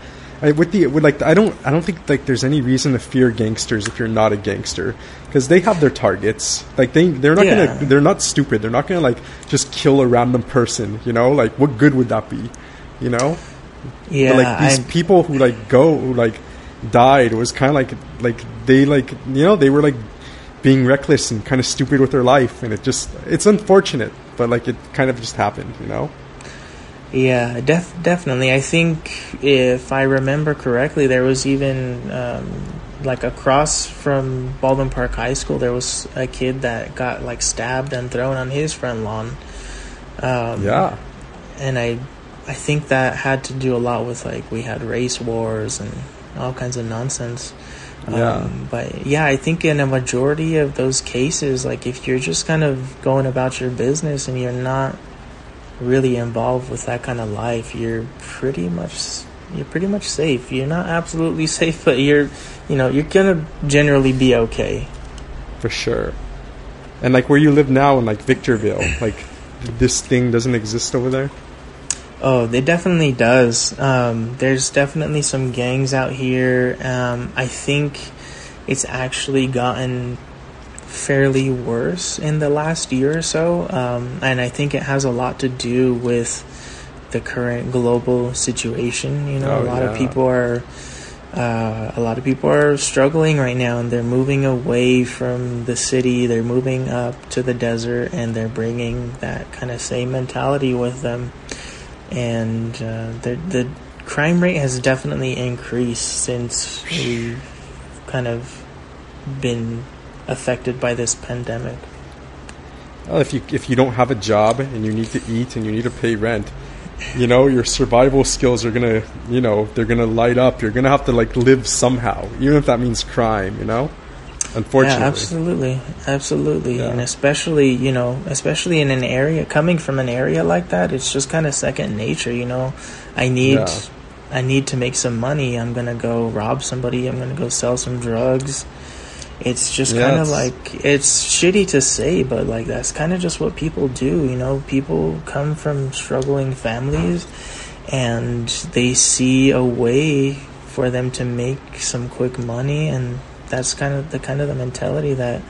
S1: I, with the with like I don't I don't think like there's any reason to fear gangsters if you're not a gangster because they have their targets. Like they they're not
S3: Yeah.
S1: gonna they're not stupid. They're not gonna like just kill a random person. You know, like what good would that be? You know,
S3: Yeah,
S1: but like these
S3: I,
S1: people who like go who like died was kind of like like they like you know they were like being reckless and kind of stupid with their life and it just it's unfortunate but like it kind of just happened you know
S3: Yeah, def- definitely. I think if I remember correctly, there was even um, like across from Baldwin Park High School, there was a kid that got like stabbed and thrown on his front lawn. Um,
S1: yeah
S3: and I, I think that had to do a lot with like we had race wars and all kinds of nonsense.
S1: Yeah.
S3: Um, but yeah, I think in a majority of those cases, like if you're just kind of going about your business and you're not really involved with that kind of life, you're pretty much you're pretty much safe. You're not absolutely safe, but you're you know you're gonna generally be okay.
S1: for sure. And like where you live now in like Victorville, like this thing doesn't exist over there.
S3: Oh, it definitely does. Um, there's definitely some gangs out here. Um, I think it's actually gotten fairly worse in the last year or so, um, and I think it has a lot to do with the current global situation. You know,
S1: Oh,
S3: a lot of people are. Uh, a lot of people are struggling right now, and they're moving away from the city. They're moving up to the desert, and they're bringing that kind of same mentality with them and uh, the the crime rate has definitely increased since we've kind of been affected by this pandemic.
S1: Well, if you if you don't have a job and you need to eat and you need to pay rent, you know your survival skills are gonna you know they're gonna light up. You're gonna have to like live somehow, even if that means crime. You know, unfortunately.
S3: Yeah, absolutely, absolutely,
S1: Yeah.
S3: and especially you know, especially in an area coming from an area like that, it's just kind of second nature. You know, I need.
S1: Yeah.
S3: I need to make some money. I'm gonna go rob somebody. I'm gonna go sell some drugs, it's just
S1: Yeah,
S3: kind of like it's shitty to say, but like that's kind of just what people do. You know, people come from struggling families, and they see a way for them to make some quick money, and that's kind of the kind of the mentality that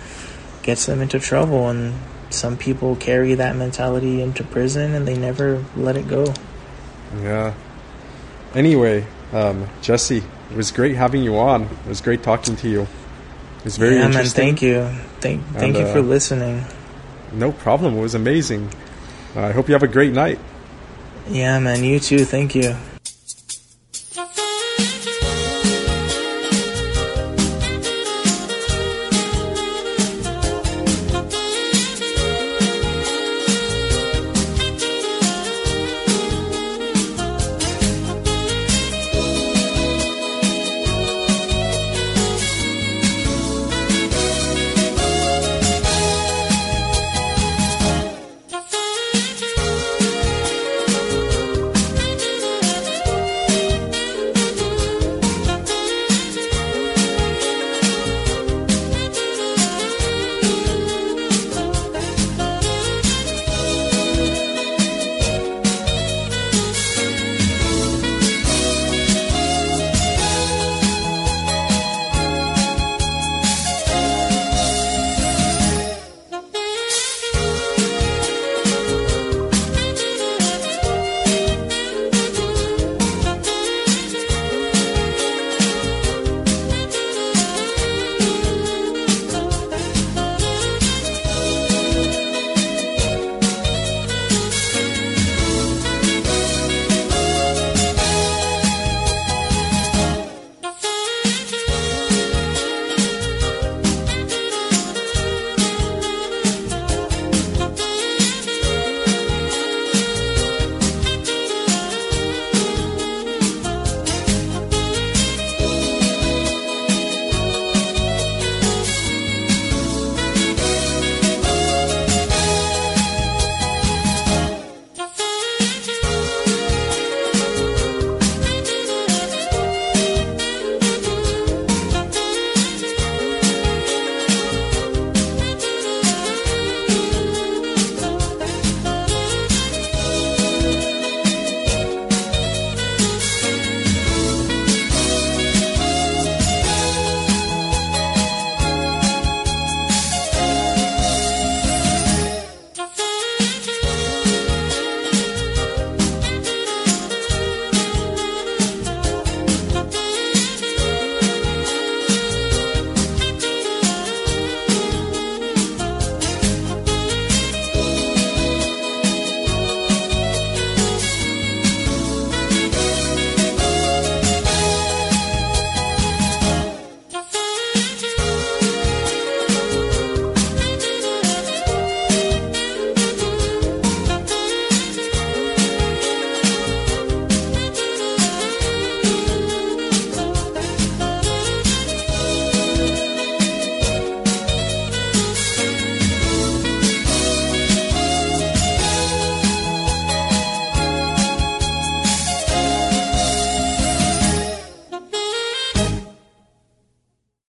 S3: gets them into trouble. And some people carry that mentality into prison, and they never let it go.
S1: Yeah. Anyway, um, Jesse, it was great having you on. It was great talking to you. It was very
S3: yeah, man. Thank you. Thank thank
S1: And,
S3: you
S1: uh,
S3: for listening.
S1: No problem. It was amazing. Uh, I hope you have a great night.
S3: Yeah, man. You too. Thank you.